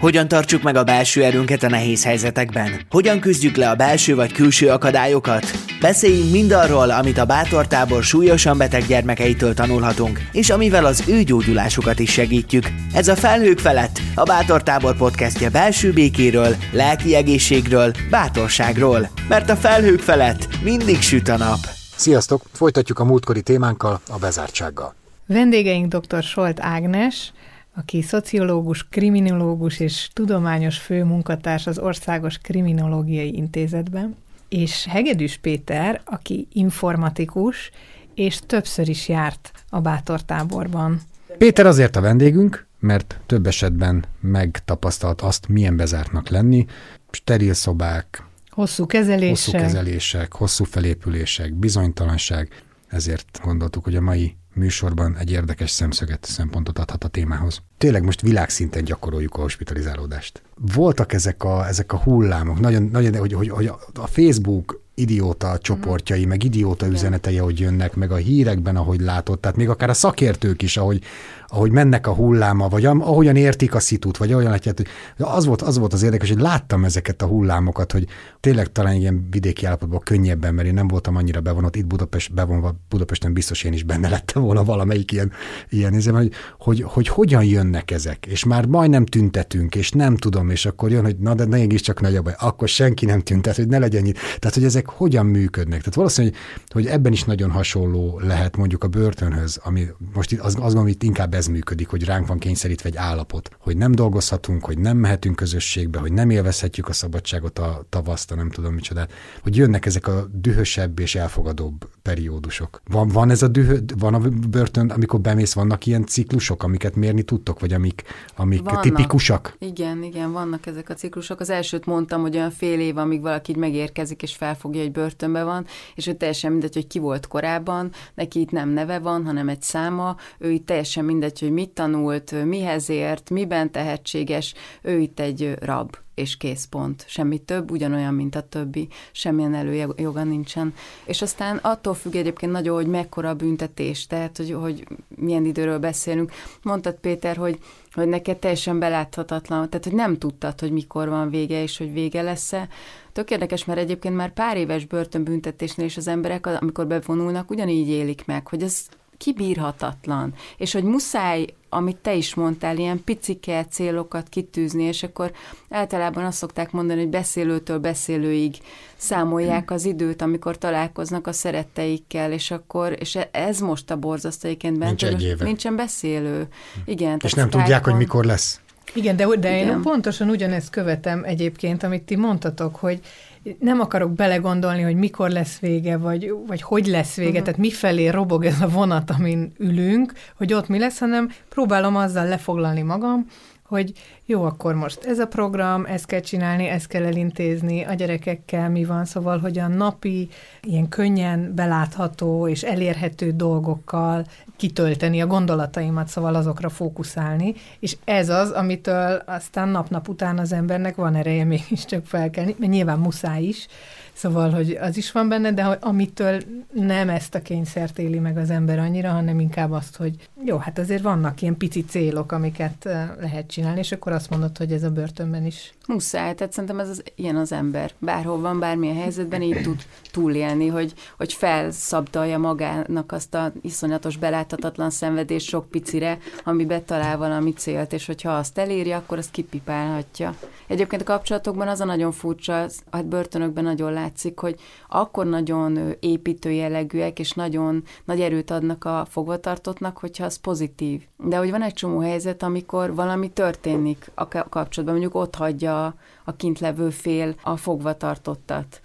Hogyan tartsuk meg a belső erőnket a nehéz helyzetekben? Hogyan küzdjük le a belső vagy külső akadályokat? Beszéljünk mindarról, amit a Bátortábor súlyosan beteg gyermekeitől tanulhatunk, és amivel az ő gyógyulásukat is segítjük. Ez a Felhők felett, a Bátortábor podcastje belső békéről, lelki egészségről, bátorságról. Mert a felhők felett mindig süt a nap. Sziasztok! Folytatjuk a múltkori témánkkal, a bezártsággal. Vendégeink dr. Solt Ágnes, aki szociológus, kriminológus és tudományos főmunkatárs az Országos Kriminológiai Intézetben, és Hegedűs Péter, aki informatikus, és többször is járt a bátortáborban. Péter azért a vendégünk, mert több esetben megtapasztalt azt, milyen bezártnak lenni, steril szobák, hosszú kezelések, hosszú kezelések, hosszú felépülések, bizonytalanság, ezért gondoltuk, hogy a mai műsorban egy érdekes szemszöget, szempontot adhat a témához. Tényleg most világszinten gyakoroljuk a hospitalizálódást. Voltak ezek a, ezek a hullámok, nagyon, nagyon hogy, hogy, hogy a Facebook idióta csoportjai, mm. meg idióta üzenetei, ahogy jönnek, meg a hírekben, ahogy látott, tehát még akár a szakértők is, ahogy, ahogy mennek a hulláma, vagy ahogyan értik a szitut, vagy olyan látják, az volt, az volt az érdekes, hogy láttam ezeket a hullámokat, hogy tényleg talán ilyen vidéki állapotban könnyebben, mert én nem voltam annyira bevonott, itt Budapest, bevonva Budapesten biztos én is benne lettem volna valamelyik ilyen, ilyen nézem, hogy, hogy, hogy, hogyan jönnek ezek, és már majdnem tüntetünk, és nem tudom, és akkor jön, hogy na de mégis csak nagyobb baj, akkor senki nem tüntet, hogy ne legyen itt. Tehát, hogy ezek hogyan működnek. Tehát valószínűleg, hogy, hogy ebben is nagyon hasonló lehet mondjuk a börtönhöz, ami most az, az gondolom, itt inkább ez működik, hogy ránk van kényszerítve egy állapot, hogy nem dolgozhatunk, hogy nem mehetünk közösségbe, hogy nem élvezhetjük a szabadságot a tavaszt, a nem tudom micsodát, hogy jönnek ezek a dühösebb és elfogadóbb periódusok. Van, van ez a dühö, van a börtön, amikor bemész, vannak ilyen ciklusok, amiket mérni tudtok, vagy amik, amik vannak. tipikusak? Igen, igen, vannak ezek a ciklusok. Az elsőt mondtam, hogy olyan fél év, amíg valaki így megérkezik, és felfogja, hogy börtönben van, és hogy teljesen mindegy, hogy ki volt korábban, neki itt nem neve van, hanem egy száma, ő itt teljesen mindegy, hogy mit tanult, mihez ért, miben tehetséges, ő itt egy rab és készpont, semmi több, ugyanolyan, mint a többi, semmilyen előjoga nincsen. És aztán attól függ egyébként nagyon, hogy mekkora a büntetés, tehát, hogy, hogy milyen időről beszélünk. Mondtad, Péter, hogy, hogy neked teljesen beláthatatlan, tehát, hogy nem tudtad, hogy mikor van vége, és hogy vége lesz-e. Tök érdekes, mert egyébként már pár éves börtönbüntetésnél is az emberek, amikor bevonulnak, ugyanígy élik meg, hogy ez kibírhatatlan, és hogy muszáj, amit te is mondtál, ilyen picike célokat kitűzni, és akkor általában azt szokták mondani, hogy beszélőtől beszélőig számolják az időt, amikor találkoznak a szeretteikkel, és akkor, és ez most a borzasztó egyébként bent, Nincs egy éve. nincsen beszélő. Igen. És nem tudják, hogy mikor lesz. Igen, de, de én pontosan ugyanezt követem egyébként, amit ti mondtatok, hogy nem akarok belegondolni, hogy mikor lesz vége, vagy, vagy hogy lesz vége, uh-huh. tehát mifelé robog ez a vonat, amin ülünk, hogy ott mi lesz, hanem próbálom azzal lefoglalni magam, hogy jó, akkor most ez a program, ezt kell csinálni, ezt kell elintézni, a gyerekekkel mi van, szóval, hogy a napi, ilyen könnyen belátható és elérhető dolgokkal kitölteni a gondolataimat, szóval azokra fókuszálni, és ez az, amitől aztán nap-nap után az embernek van ereje mégiscsak felkelni, mert nyilván muszáj is, Szóval, hogy az is van benne, de amitől nem ezt a kényszert éli meg az ember annyira, hanem inkább azt, hogy jó, hát azért vannak ilyen pici célok, amiket lehet csinálni, és akkor azt mondod, hogy ez a börtönben is. Muszáj, tehát szerintem ez az, ilyen az ember. Bárhol van, bármilyen helyzetben így tud túlélni, hogy, hogy felszabdalja magának azt a iszonyatos beláthatatlan szenvedés sok picire, ami betalál valami célt, és hogyha azt eléri, akkor azt kipipálhatja. Egyébként a kapcsolatokban az a nagyon furcsa, hát börtönökben nagyon látszik, hogy akkor nagyon építő jellegűek, és nagyon nagy erőt adnak a fogvatartottnak, hogyha az pozitív. De hogy van egy csomó helyzet, amikor valami történik a kapcsolatban, mondjuk ott hagyja a kint levő fél a fogvatartottat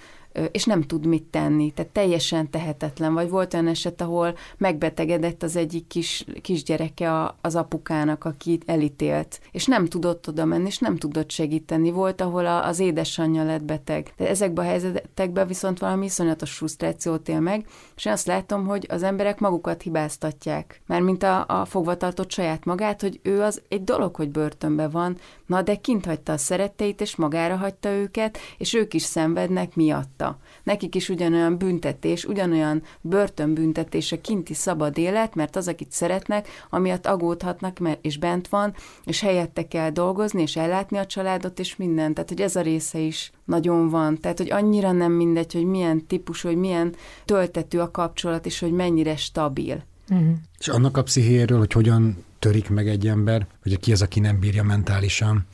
és nem tud mit tenni, tehát teljesen tehetetlen. Vagy volt olyan eset, ahol megbetegedett az egyik kis, kisgyereke az apukának, aki elítélt, és nem tudott oda menni, és nem tudott segíteni. Volt, ahol az édesanyja lett beteg. De ezekben a helyzetekben viszont valami iszonyatos frusztrációt él meg, és én azt látom, hogy az emberek magukat hibáztatják. Mert mint a, a fogvatartott saját magát, hogy ő az egy dolog, hogy börtönben van, Na, de kint hagyta a szeretteit, és magára hagyta őket, és ők is szenvednek miatta. Nekik is ugyanolyan büntetés, ugyanolyan börtönbüntetés a kinti szabad élet, mert az, akit szeretnek, amiatt agódhatnak, mert és bent van, és helyette kell dolgozni, és ellátni a családot, és minden. Tehát, hogy ez a része is nagyon van. Tehát, hogy annyira nem mindegy, hogy milyen típus, hogy milyen töltető a kapcsolat, és hogy mennyire stabil. Uh-huh. És annak a pszichéről, hogy hogyan törik meg egy ember, vagy ki az, aki nem bírja mentálisan,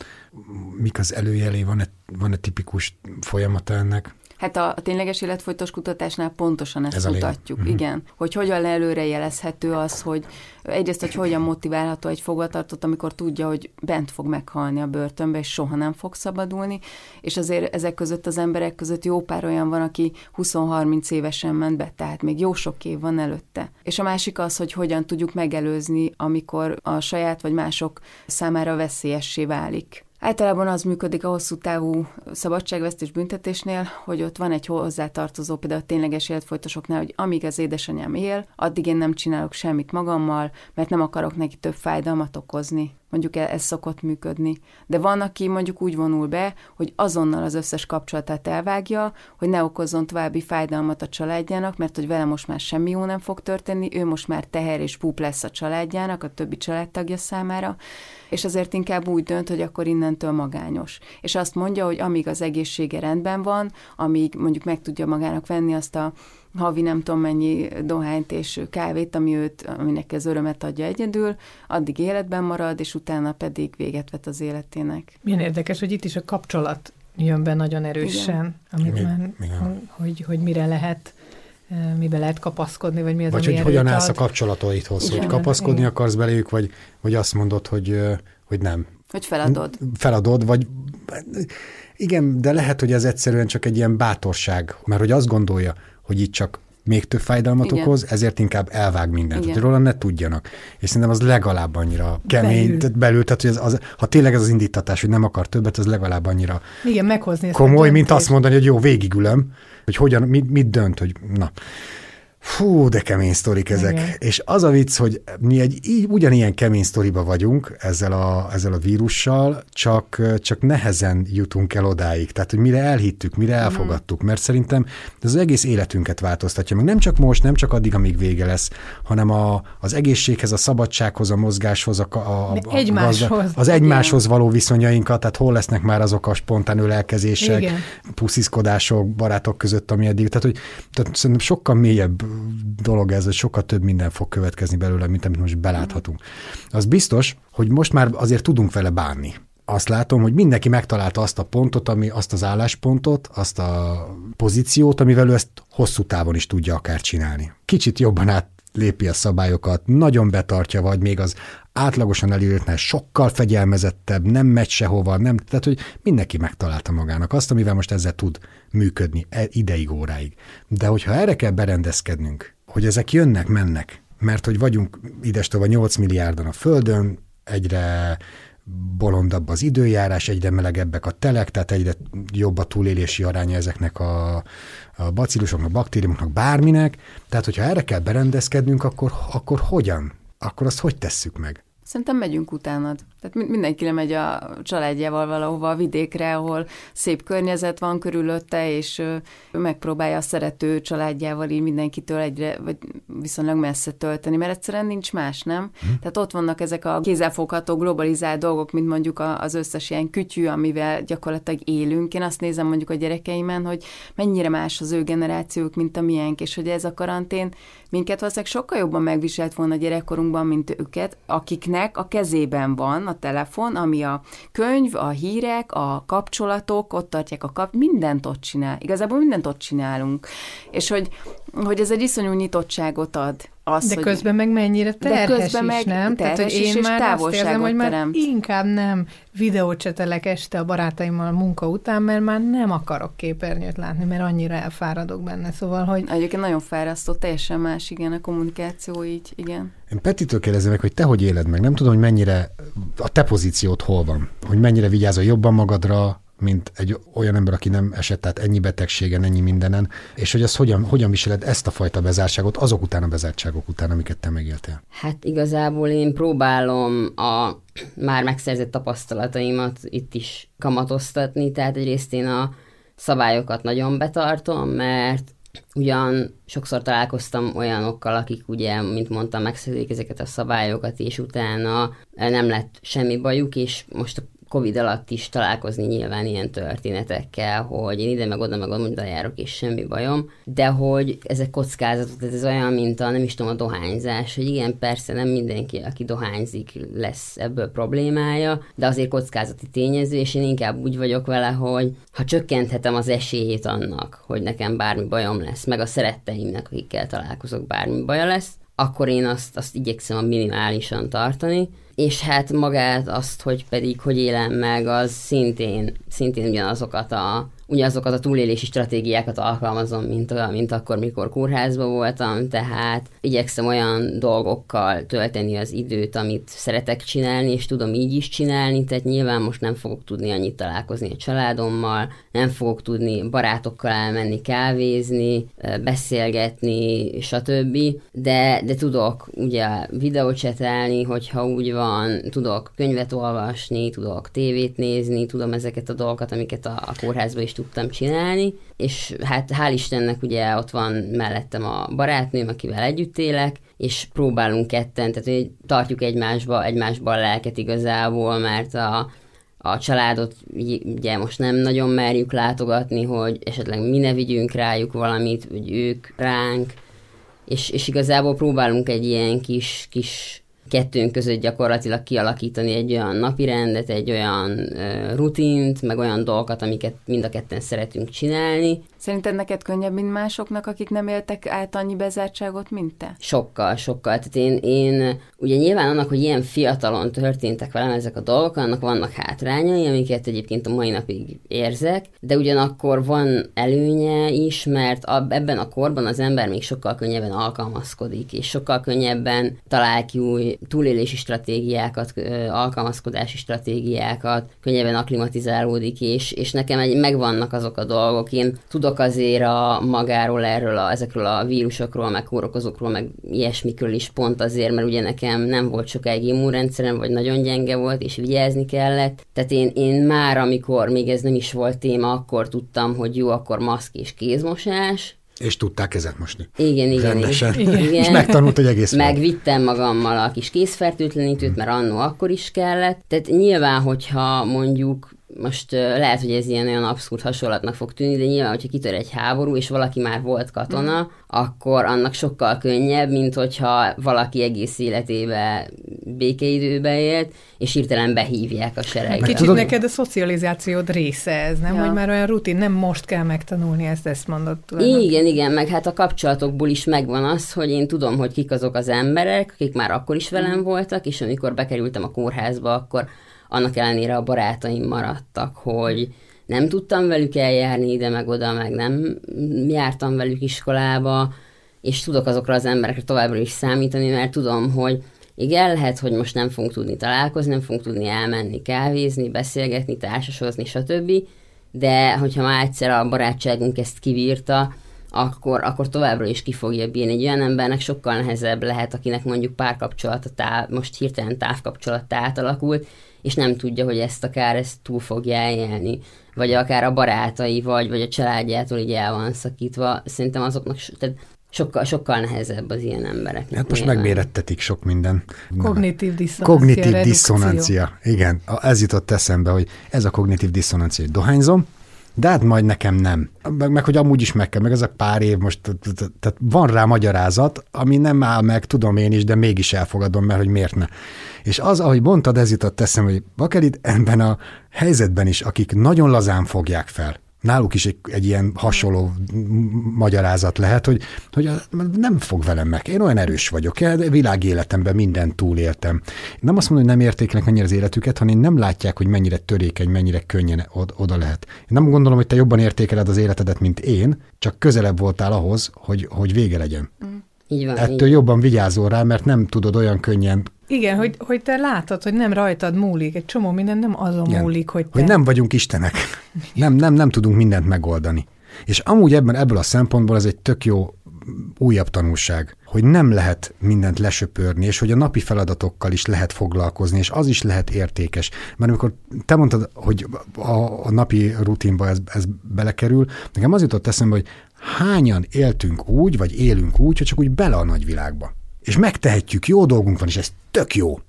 mik az előjelé, van-e, van-e tipikus folyamata ennek? Hát a, a tényleges életfolytos kutatásnál pontosan ezt Ez mutatjuk, uh-huh. igen. Hogy hogyan előrejelezhető az, hogy egyrészt, hogy hogyan motiválható egy fogvatartott, amikor tudja, hogy bent fog meghalni a börtönbe, és soha nem fog szabadulni, és azért ezek között az emberek között jó pár olyan van, aki 20-30 évesen ment be, tehát még jó sok év van előtte. És a másik az, hogy hogyan tudjuk megelőzni, amikor a saját vagy mások számára veszélyessé válik Általában az működik a hosszú távú szabadságvesztés büntetésnél, hogy ott van egy hozzátartozó, például a tényleges életfolytosoknál, hogy amíg az édesanyám él, addig én nem csinálok semmit magammal, mert nem akarok neki több fájdalmat okozni mondjuk e, ez szokott működni. De van, aki mondjuk úgy vonul be, hogy azonnal az összes kapcsolatát elvágja, hogy ne okozzon további fájdalmat a családjának, mert hogy vele most már semmi jó nem fog történni, ő most már teher és púp lesz a családjának, a többi családtagja számára, és azért inkább úgy dönt, hogy akkor innentől magányos. És azt mondja, hogy amíg az egészsége rendben van, amíg mondjuk meg tudja magának venni azt a havi nem tudom mennyi dohányt és kávét, ami őt, aminek ez örömet adja egyedül, addig életben marad, és utána pedig véget vet az életének. Milyen érdekes, hogy itt is a kapcsolat jön be nagyon erősen, amit Igen. már, Igen. Hogy, hogy mire lehet eh, mibe lehet kapaszkodni, vagy mi az, Vagy hogy hogyan állsz ad. a kapcsolataidhoz, Igen, hogy kapaszkodni Igen. akarsz beléjük, vagy, vagy azt mondod, hogy, eh, hogy nem. Hogy feladod. Feladod, vagy igen, de lehet, hogy ez egyszerűen csak egy ilyen bátorság, mert hogy azt gondolja, hogy itt csak még több fájdalmat Igen. okoz, ezért inkább elvág mindent, Igen. hogy róla ne tudjanak. És szerintem az legalább annyira kemény, belül, tehát, belül tehát hogy az, az, ha tényleg ez az indítatás, hogy nem akar többet, az legalább annyira Igen, meghozni komoly, mint azt mondani, hogy jó, végigülöm, hogy hogyan, mit, mit dönt, hogy na. Fú, de kemény sztorik ezek. Igen. És az a vicc, hogy mi egy így, ugyanilyen kemény sztoriba vagyunk ezzel a, ezzel a vírussal, csak, csak nehezen jutunk el odáig. Tehát, hogy mire elhittük, mire mhm. elfogadtuk, mert szerintem ez az egész életünket változtatja. Meg nem csak most, nem csak addig, amíg vége lesz, hanem a, az egészséghez, a szabadsághoz, a mozgáshoz, a, a, a, egymáshoz. Az, az egymáshoz való viszonyainkat, tehát hol lesznek már azok a spontán ölelkezések, Igen. pusziszkodások barátok között, ami eddig. Tehát, hogy tehát szerintem sokkal mélyebb dolog ez, hogy sokkal több minden fog következni belőle, mint amit most beláthatunk. Az biztos, hogy most már azért tudunk vele bánni azt látom, hogy mindenki megtalálta azt a pontot, ami azt az álláspontot, azt a pozíciót, amivel ő ezt hosszú távon is tudja akár csinálni. Kicsit jobban át lépi a szabályokat, nagyon betartja, vagy még az átlagosan előírtnál sokkal fegyelmezettebb, nem megy sehova, nem, tehát hogy mindenki megtalálta magának azt, amivel most ezzel tud működni e, ideig, óráig. De hogyha erre kell berendezkednünk, hogy ezek jönnek, mennek, mert hogy vagyunk idestől vagy 8 milliárdan a Földön, egyre bolondabb az időjárás, egyre melegebbek a telek, tehát egyre jobb a túlélési aránya ezeknek a, a bacillusoknak, baktériumoknak, bárminek. Tehát, hogyha erre kell berendezkednünk, akkor, akkor hogyan? Akkor azt hogy tesszük meg? Szerintem megyünk utánad. Tehát mindenki lemegy a családjával valahova a vidékre, ahol szép környezet van körülötte, és megpróbálja a szerető családjával így mindenkitől egyre, vagy viszonylag messze tölteni, mert egyszerűen nincs más, nem? Hm. Tehát ott vannak ezek a kézzelfogható, globalizált dolgok, mint mondjuk az összes ilyen kütyű, amivel gyakorlatilag élünk. Én azt nézem mondjuk a gyerekeimen, hogy mennyire más az ő generációk, mint a miénk, és hogy ez a karantén minket valószínűleg sokkal jobban megviselt volna gyerekkorunkban, mint őket, akiknek a kezében van a telefon, ami a könyv, a hírek, a kapcsolatok, ott tartják a kap, mindent ott csinál. Igazából mindent ott csinálunk. És hogy, hogy ez egy iszonyú nyitottságot ad az, de hogy, közben meg mennyire terhes de közben is, meg nem? Tehát, hogy én már azt érzem, hogy már teremt. inkább nem videócsetelek este a barátaimmal a munka után, mert már nem akarok képernyőt látni, mert annyira elfáradok benne, szóval, hogy... Egyébként nagyon fárasztó, teljesen más, igen, a kommunikáció így, igen. Én Petitől kérdezem meg, hogy te hogy éled meg? Nem tudom, hogy mennyire a te pozíciót hol van, hogy mennyire vigyázol jobban magadra, mint egy olyan ember, aki nem esett tehát ennyi betegségen, ennyi mindenen, és hogy az hogyan, hogyan viseled ezt a fajta bezártságot azok után a bezártságok után, amiket te megéltél? Hát igazából én próbálom a már megszerzett tapasztalataimat itt is kamatoztatni, tehát egyrészt én a szabályokat nagyon betartom, mert ugyan sokszor találkoztam olyanokkal, akik ugye, mint mondtam, megszedték ezeket a szabályokat, és utána nem lett semmi bajuk, és most Covid alatt is találkozni nyilván ilyen történetekkel, hogy én ide meg oda meg oda járok, és semmi bajom, de hogy ezek kockázatok, ez olyan, mint a nem is tudom, a dohányzás, hogy igen, persze nem mindenki, aki dohányzik, lesz ebből problémája, de azért kockázati tényező, és én inkább úgy vagyok vele, hogy ha csökkenthetem az esélyét annak, hogy nekem bármi bajom lesz, meg a szeretteimnek, akikkel találkozok, bármi baja lesz, akkor én azt, azt igyekszem a minimálisan tartani, és hát magát azt, hogy pedig hogy élem meg, az szintén, szintén ugyanazokat a ugyanazokat a túlélési stratégiákat alkalmazom, mint, olyan, mint akkor, mikor kórházban voltam, tehát igyekszem olyan dolgokkal tölteni az időt, amit szeretek csinálni, és tudom így is csinálni, tehát nyilván most nem fogok tudni annyit találkozni a családommal, nem fogok tudni barátokkal elmenni kávézni, beszélgetni, stb. De, de tudok ugye videócsetelni, hogyha úgy van, tudok könyvet olvasni, tudok tévét nézni, tudom ezeket a dolgokat, amiket a, a kórházban is tudtam csinálni, és hát hál' Istennek ugye ott van mellettem a barátnőm, akivel együtt élek, és próbálunk ketten, tehát hogy tartjuk egymásba, egymásba a lelket igazából, mert a, a családot ugye most nem nagyon merjük látogatni, hogy esetleg mi ne vigyünk rájuk valamit, vagy ők ránk, és, és igazából próbálunk egy ilyen kis, kis kettőnk között gyakorlatilag kialakítani egy olyan napirendet, egy olyan rutint, meg olyan dolgokat, amiket mind a ketten szeretünk csinálni. Szerinted neked könnyebb, mint másoknak, akik nem éltek át annyi bezártságot, mint te? Sokkal, sokkal. Tehát én, én ugye nyilván annak, hogy ilyen fiatalon történtek velem ezek a dolgok, annak vannak hátrányai, amiket egyébként a mai napig érzek, de ugyanakkor van előnye is, mert ebben a korban az ember még sokkal könnyebben alkalmazkodik, és sokkal könnyebben talál ki új túlélési stratégiákat, alkalmazkodási stratégiákat, könnyebben aklimatizálódik, és, és nekem egy, megvannak azok a dolgok. Én tudok azért a magáról, erről, a, ezekről a vírusokról, meg kórokozókról, meg ilyesmikről is pont azért, mert ugye nekem nem volt sokáig immunrendszerem, vagy nagyon gyenge volt, és vigyázni kellett. Tehát én, én már, amikor még ez nem is volt téma, akkor tudtam, hogy jó, akkor maszk és kézmosás, és tudták kezet mosni. Igen, igen. Rendesen. Igen. igen. És megtanult, hogy egész Megvittem magammal a kis készfertőtlenítőt, mert annó akkor is kellett. Tehát nyilván, hogyha mondjuk most lehet, hogy ez ilyen olyan abszurd hasonlatnak fog tűnni, de nyilván, hogyha kitör egy háború, és valaki már volt katona, mm. akkor annak sokkal könnyebb, mint hogyha valaki egész életébe békeidőbe élt, és hirtelen behívják a seregbe. Kicsit tudod... neked a szocializációd része ez, nem? Ja. Hogy már olyan rutin, nem most kell megtanulni ezt, ezt mondod. Tulajdon. Igen, igen, meg hát a kapcsolatokból is megvan az, hogy én tudom, hogy kik azok az emberek, akik már akkor is velem mm. voltak, és amikor bekerültem a kórházba, akkor annak ellenére a barátaim maradtak, hogy nem tudtam velük eljárni ide meg oda, meg nem jártam velük iskolába, és tudok azokra az emberekre továbbra is számítani, mert tudom, hogy igen, lehet, hogy most nem fogunk tudni találkozni, nem fogunk tudni elmenni kávézni, beszélgetni, társasozni, stb. De hogyha már egyszer a barátságunk ezt kivírta, akkor, akkor továbbra is ki fogja bírni. Egy olyan embernek sokkal nehezebb lehet, akinek mondjuk párkapcsolata táv, most hirtelen távkapcsolat átalakult, és nem tudja, hogy ezt akár ezt túl fogja élni, vagy akár a barátai, vagy, vagy a családjától így el van szakítva. Szerintem azoknak, tehát sokkal, sokkal nehezebb az ilyen emberek. Hát most megmérettetik sok minden. Kognitív diszonancia. Kognitív diszonancia. Igen, ez jutott eszembe, hogy ez a kognitív diszonancia, hogy dohányzom, de hát majd nekem nem. Meg, meg hogy amúgy is meg kell, meg ez a pár év most, tehát van rá magyarázat, ami nem áll meg, tudom én is, de mégis elfogadom, mert hogy miért ne. És az, ahogy mondtad, ez jutott teszem, hogy Bakelit ebben a helyzetben is, akik nagyon lazán fogják fel, náluk is egy, egy ilyen hasonló magyarázat lehet, hogy, hogy nem fog velem meg. Én olyan erős vagyok, de világéletemben mindent túléltem. Nem azt mondom, hogy nem értékelnek mennyire az életüket, hanem nem látják, hogy mennyire törékeny, mennyire könnyen oda lehet. Én nem gondolom, hogy te jobban értékeled az életedet, mint én, csak közelebb voltál ahhoz, hogy, hogy vége legyen. Mm. Így van, Ettől így. jobban vigyázol rá, mert nem tudod olyan könnyen Igen, hogy, hogy te látod, hogy nem rajtad múlik, egy csomó minden nem azon Igen. múlik, hogy te... Hogy nem vagyunk istenek. Nem, nem, nem tudunk mindent megoldani. És amúgy ebben, ebből a szempontból ez egy tök jó újabb tanulság, hogy nem lehet mindent lesöpörni, és hogy a napi feladatokkal is lehet foglalkozni, és az is lehet értékes. Mert amikor te mondtad, hogy a, a napi rutinba ez, ez belekerül, nekem az jutott eszembe, hogy hányan éltünk úgy, vagy élünk úgy, hogy csak úgy bele a nagyvilágba. És megtehetjük, jó dolgunk van, és ez tök jó.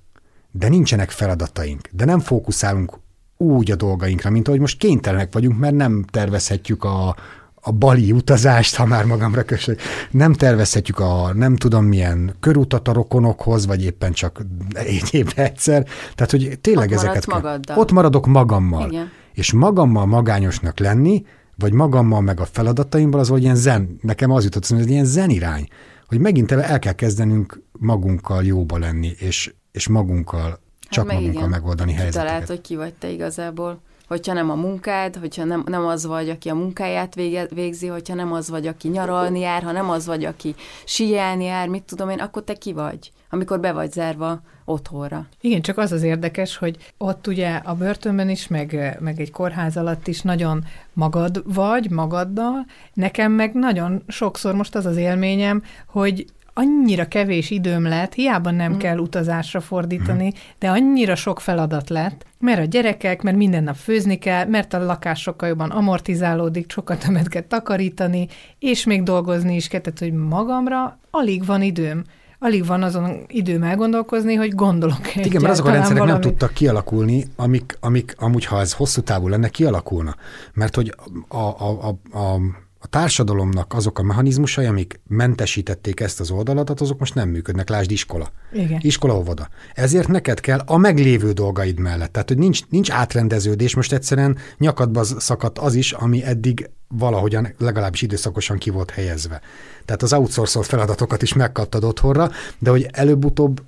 De nincsenek feladataink, de nem fókuszálunk úgy a dolgainkra, mint ahogy most kénytelenek vagyunk, mert nem tervezhetjük a, a bali utazást, ha már magamra kösök. Nem tervezhetjük a nem tudom milyen körutat a rokonokhoz, vagy éppen csak egy évben egyszer. Tehát, hogy tényleg ott ezeket... Magaddal. Ott maradok magammal. Igen. És magammal magányosnak lenni, vagy magammal meg a feladataimból, az vagy ilyen zen. Nekem az jutott, hogy ez ilyen zen irány, hogy megint el kell kezdenünk magunkkal jóba lenni, és, és magunkkal, hát csak hát magunkkal igen. megoldani helyzeteket. Talált, hogy ki vagy te igazából hogyha nem a munkád, hogyha nem, nem az vagy, aki a munkáját végzi, hogyha nem az vagy, aki nyaralni jár, ha nem az vagy, aki síelni jár, mit tudom én, akkor te ki vagy, amikor be vagy zárva otthonra. Igen, csak az az érdekes, hogy ott ugye a börtönben is, meg, meg egy kórház alatt is nagyon magad vagy, magaddal. Nekem meg nagyon sokszor most az az élményem, hogy annyira kevés időm lett, hiába nem mm. kell utazásra fordítani, mm. de annyira sok feladat lett, mert a gyerekek, mert minden nap főzni kell, mert a lakás sokkal jobban amortizálódik, sokat többet kell takarítani, és még dolgozni is kell, tehát hogy magamra alig van időm alig van azon időm elgondolkozni, hogy gondolok Igen, mert azok a rendszerek valami... nem tudtak kialakulni, amik, amik amúgy, ha ez hosszú távú lenne, kialakulna. Mert hogy a, a, a, a a társadalomnak azok a mechanizmusai, amik mentesítették ezt az oldalatot, azok most nem működnek. Lásd iskola. Igen. Iskola, óvoda. Ezért neked kell a meglévő dolgaid mellett. Tehát, hogy nincs, nincs átrendeződés, most egyszerűen nyakadba szakadt az is, ami eddig valahogyan legalábbis időszakosan ki volt helyezve. Tehát az outsourcolt feladatokat is megkaptad otthonra, de hogy előbb-utóbb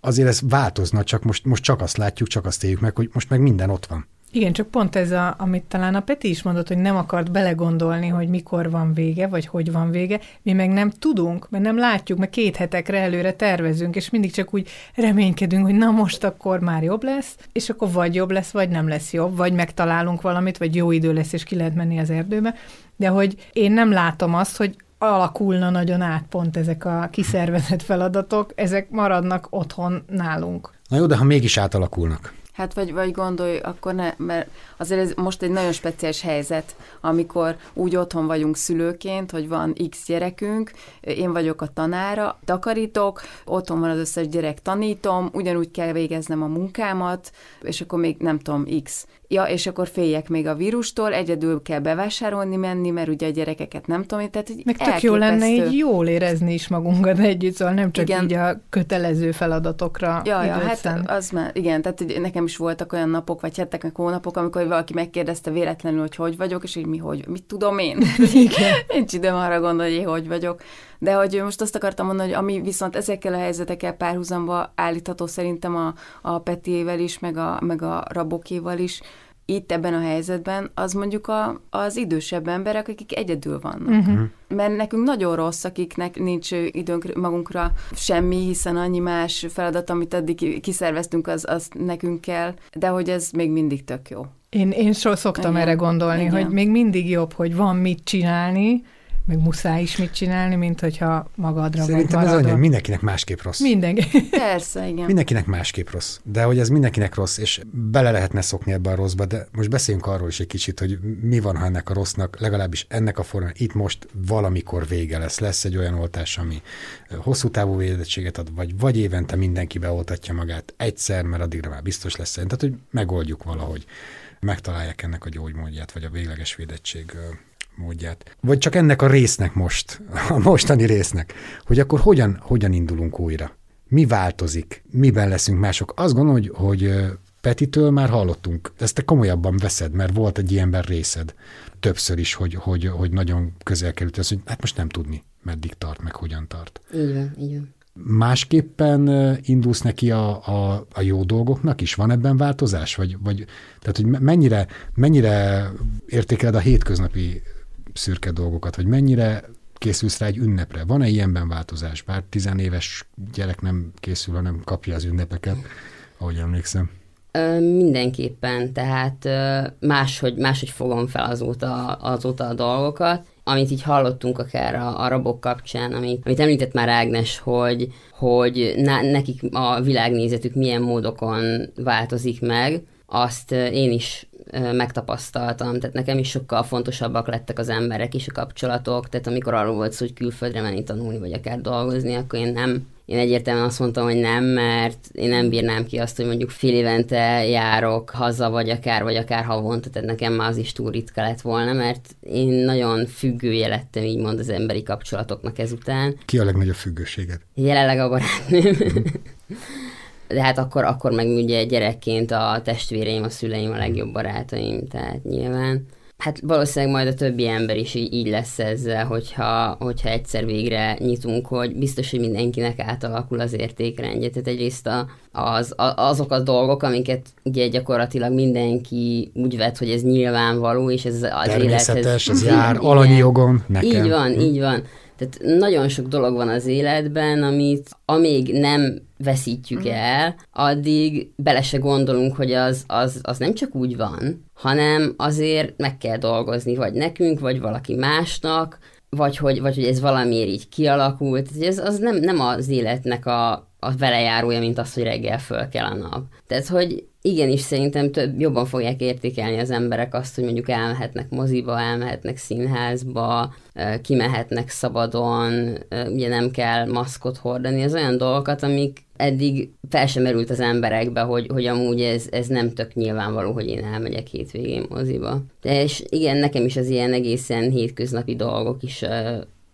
azért ez változna, csak most, most csak azt látjuk, csak azt éljük meg, hogy most meg minden ott van. Igen, csak pont ez, a, amit talán a Peti is mondott, hogy nem akart belegondolni, hogy mikor van vége, vagy hogy van vége. Mi meg nem tudunk, mert nem látjuk, mert két hetekre előre tervezünk, és mindig csak úgy reménykedünk, hogy na most akkor már jobb lesz, és akkor vagy jobb lesz, vagy nem lesz jobb, vagy megtalálunk valamit, vagy jó idő lesz, és ki lehet menni az erdőbe. De hogy én nem látom azt, hogy alakulna nagyon át pont ezek a kiszervezett feladatok, ezek maradnak otthon nálunk. Na jó, de ha mégis átalakulnak, Hát vagy, vagy gondolj, akkor ne, mert azért ez most egy nagyon speciális helyzet, amikor úgy otthon vagyunk szülőként, hogy van x gyerekünk, én vagyok a tanára, takarítok, otthon van az összes gyerek, tanítom, ugyanúgy kell végeznem a munkámat, és akkor még nem tudom, x. Ja, és akkor féljek még a vírustól, egyedül kell bevásárolni menni, mert ugye a gyerekeket nem tudom, tehát hogy Meg tök jó lenne így jól érezni is magunkat együtt, szóval nem csak igen. így a kötelező feladatokra Ja, ja hát szent. az már, igen, tehát hogy nekem is voltak olyan napok, vagy hetek, meg hónapok, amikor valaki megkérdezte véletlenül, hogy hogy vagyok, és így mi hogy, mit tudom én? Igen. Nincs időm arra gondolni, hogy hogy vagyok. De hogy most azt akartam mondani, hogy ami viszont ezekkel a helyzetekkel párhuzamba állítható szerintem a, a Petiével is, meg a, meg a Rabokéval is, itt ebben a helyzetben, az mondjuk a, az idősebb emberek, akik egyedül vannak. Uh-huh. Mert nekünk nagyon rossz, akiknek nincs időnk magunkra semmi, hiszen annyi más feladat, amit addig kiszerveztünk, az, az nekünk kell, de hogy ez még mindig tök jó. Én, én so szoktam Igen. erre gondolni, Igen. hogy még mindig jobb, hogy van mit csinálni, meg muszáj is mit csinálni, mint hogyha magadra Szerintem vagy ez olyan, mindenkinek másképp rossz. Mindenki. Persze, igen. Mindenkinek másképp rossz. De hogy ez mindenkinek rossz, és bele lehetne szokni ebbe a rosszba, de most beszéljünk arról is egy kicsit, hogy mi van, ha ennek a rossznak, legalábbis ennek a formán, itt most valamikor vége lesz. Lesz egy olyan oltás, ami hosszú távú védettséget ad, vagy, vagy évente mindenki beoltatja magát egyszer, mert addigra már biztos lesz. Tehát, hogy megoldjuk valahogy megtalálják ennek a gyógymódját, vagy a végleges védettség módját. Vagy csak ennek a résznek most, a mostani résznek, hogy akkor hogyan, hogyan indulunk újra? Mi változik? Miben leszünk mások? Azt gondolom, hogy, hogy Petitől már hallottunk, ezt te komolyabban veszed, mert volt egy ilyenben részed többször is, hogy, hogy, hogy nagyon közel került ez, hogy hát most nem tudni, meddig tart, meg hogyan tart. Így van, így van. Másképpen indulsz neki a, a, a jó dolgoknak is? Van ebben változás? Vagy, vagy tehát, hogy mennyire, mennyire értékeled a hétköznapi szürke dolgokat, hogy mennyire készülsz rá egy ünnepre? Van-e ilyenben változás? Bár tizenéves gyerek nem készül, hanem kapja az ünnepeket, ahogy emlékszem. Mindenképpen, tehát ö, máshogy, máshogy fogom fel azóta, azóta a dolgokat, amit így hallottunk akár a, a rabok kapcsán, amit, amit említett már Ágnes, hogy, hogy na, nekik a világnézetük milyen módokon változik meg, azt én is megtapasztaltam, tehát nekem is sokkal fontosabbak lettek az emberek és a kapcsolatok, tehát amikor arról volt szó, hogy külföldre menni tanulni, vagy akár dolgozni, akkor én nem én egyértelműen azt mondtam, hogy nem, mert én nem bírnám ki azt, hogy mondjuk fél évente járok haza, vagy akár, vagy akár havonta, tehát nekem már az is túl ritka lett volna, mert én nagyon függője lettem, így mond az emberi kapcsolatoknak ezután. Ki a legnagyobb függőséged? Jelenleg a barátnőm. de hát akkor, akkor meg ugye gyerekként a testvéreim, a szüleim a legjobb barátaim, tehát nyilván. Hát valószínűleg majd a többi ember is így, így lesz ezzel, hogyha, hogyha egyszer végre nyitunk, hogy biztos, hogy mindenkinek átalakul az értékrendje. Tehát egyrészt a, az, a, azok a dolgok, amiket ugye gyakorlatilag mindenki úgy vett, hogy ez nyilvánvaló, és ez az Természetes, élethez... ez jár alanyi jogon nekem. Így van, így van. Tehát nagyon sok dolog van az életben, amit amíg nem veszítjük mm. el, addig bele se gondolunk, hogy az, az, az nem csak úgy van, hanem azért meg kell dolgozni, vagy nekünk, vagy valaki másnak, vagy hogy, vagy hogy ez valamiért így kialakult. Ez az nem, nem az életnek a, a velejárója, mint az, hogy reggel föl kell a nap. Tehát, hogy igenis szerintem több, jobban fogják értékelni az emberek azt, hogy mondjuk elmehetnek moziba, elmehetnek színházba, kimehetnek szabadon, ugye nem kell maszkot hordani, ez olyan dolgokat, amik eddig fel sem merült az emberekbe, hogy, hogy amúgy ez, ez nem tök nyilvánvaló, hogy én elmegyek hétvégén moziba. De és igen, nekem is az ilyen egészen hétköznapi dolgok is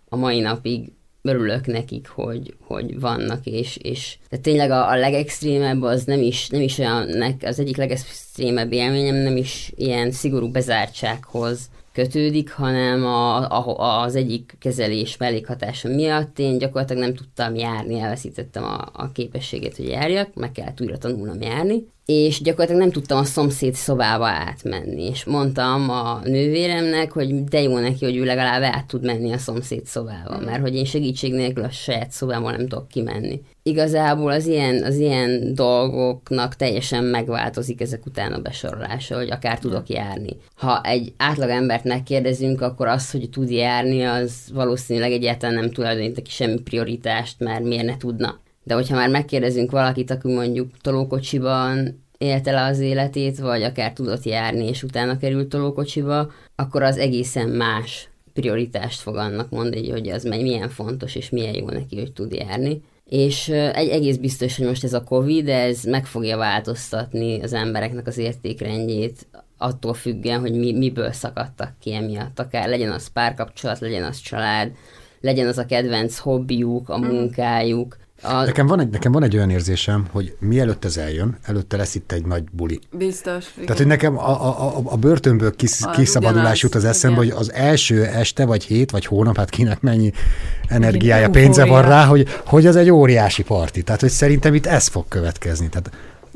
a mai napig örülök nekik, hogy, hogy vannak, és, és de tényleg a, a legextrémebb az nem is, nem is olyan, az egyik legextrémebb élményem nem is ilyen szigorú bezártsághoz kötődik, hanem a, a, az egyik kezelés mellékhatása miatt. Én gyakorlatilag nem tudtam járni, elveszítettem a, a képességet, hogy járjak, meg kellett újra tanulnom járni, és gyakorlatilag nem tudtam a szomszéd szobába átmenni, és mondtam a nővéremnek, hogy de jó neki, hogy ő legalább át tud menni a szomszéd szobába, mert hogy én segítség nélkül a saját szobából nem tudok kimenni. Igazából az ilyen, az ilyen dolgoknak teljesen megváltozik ezek után a besorolása, hogy akár tudok járni. Ha egy átlag embert megkérdezünk, akkor az, hogy tud járni, az valószínűleg egyáltalán nem tulajdonít neki semmi prioritást, mert miért ne tudna. De hogyha már megkérdezünk valakit, aki mondjuk tolókocsiban élte le az életét, vagy akár tudott járni, és utána került tolókocsiba, akkor az egészen más prioritást fog annak mondani, hogy az milyen fontos, és milyen jó neki, hogy tud járni. És egy egész biztos, hogy most ez a Covid, ez meg fogja változtatni az embereknek az értékrendjét, attól függően, hogy mi, miből szakadtak ki emiatt. Akár legyen az párkapcsolat, legyen az család, legyen az a kedvenc hobbiuk, a mhm. munkájuk, a... Nekem, van egy, nekem van egy olyan érzésem, hogy mielőtt ez eljön, előtte lesz itt egy nagy buli. Biztos. Igen. Tehát, hogy nekem a, a, a, a börtönből kis, az kiszabadulás jut az eszembe, igen. hogy az első este, vagy hét, vagy hónap, hát kinek mennyi energiája, pénze van rá, hogy, hogy az egy óriási parti. Tehát, hogy szerintem itt ez fog következni. Tehát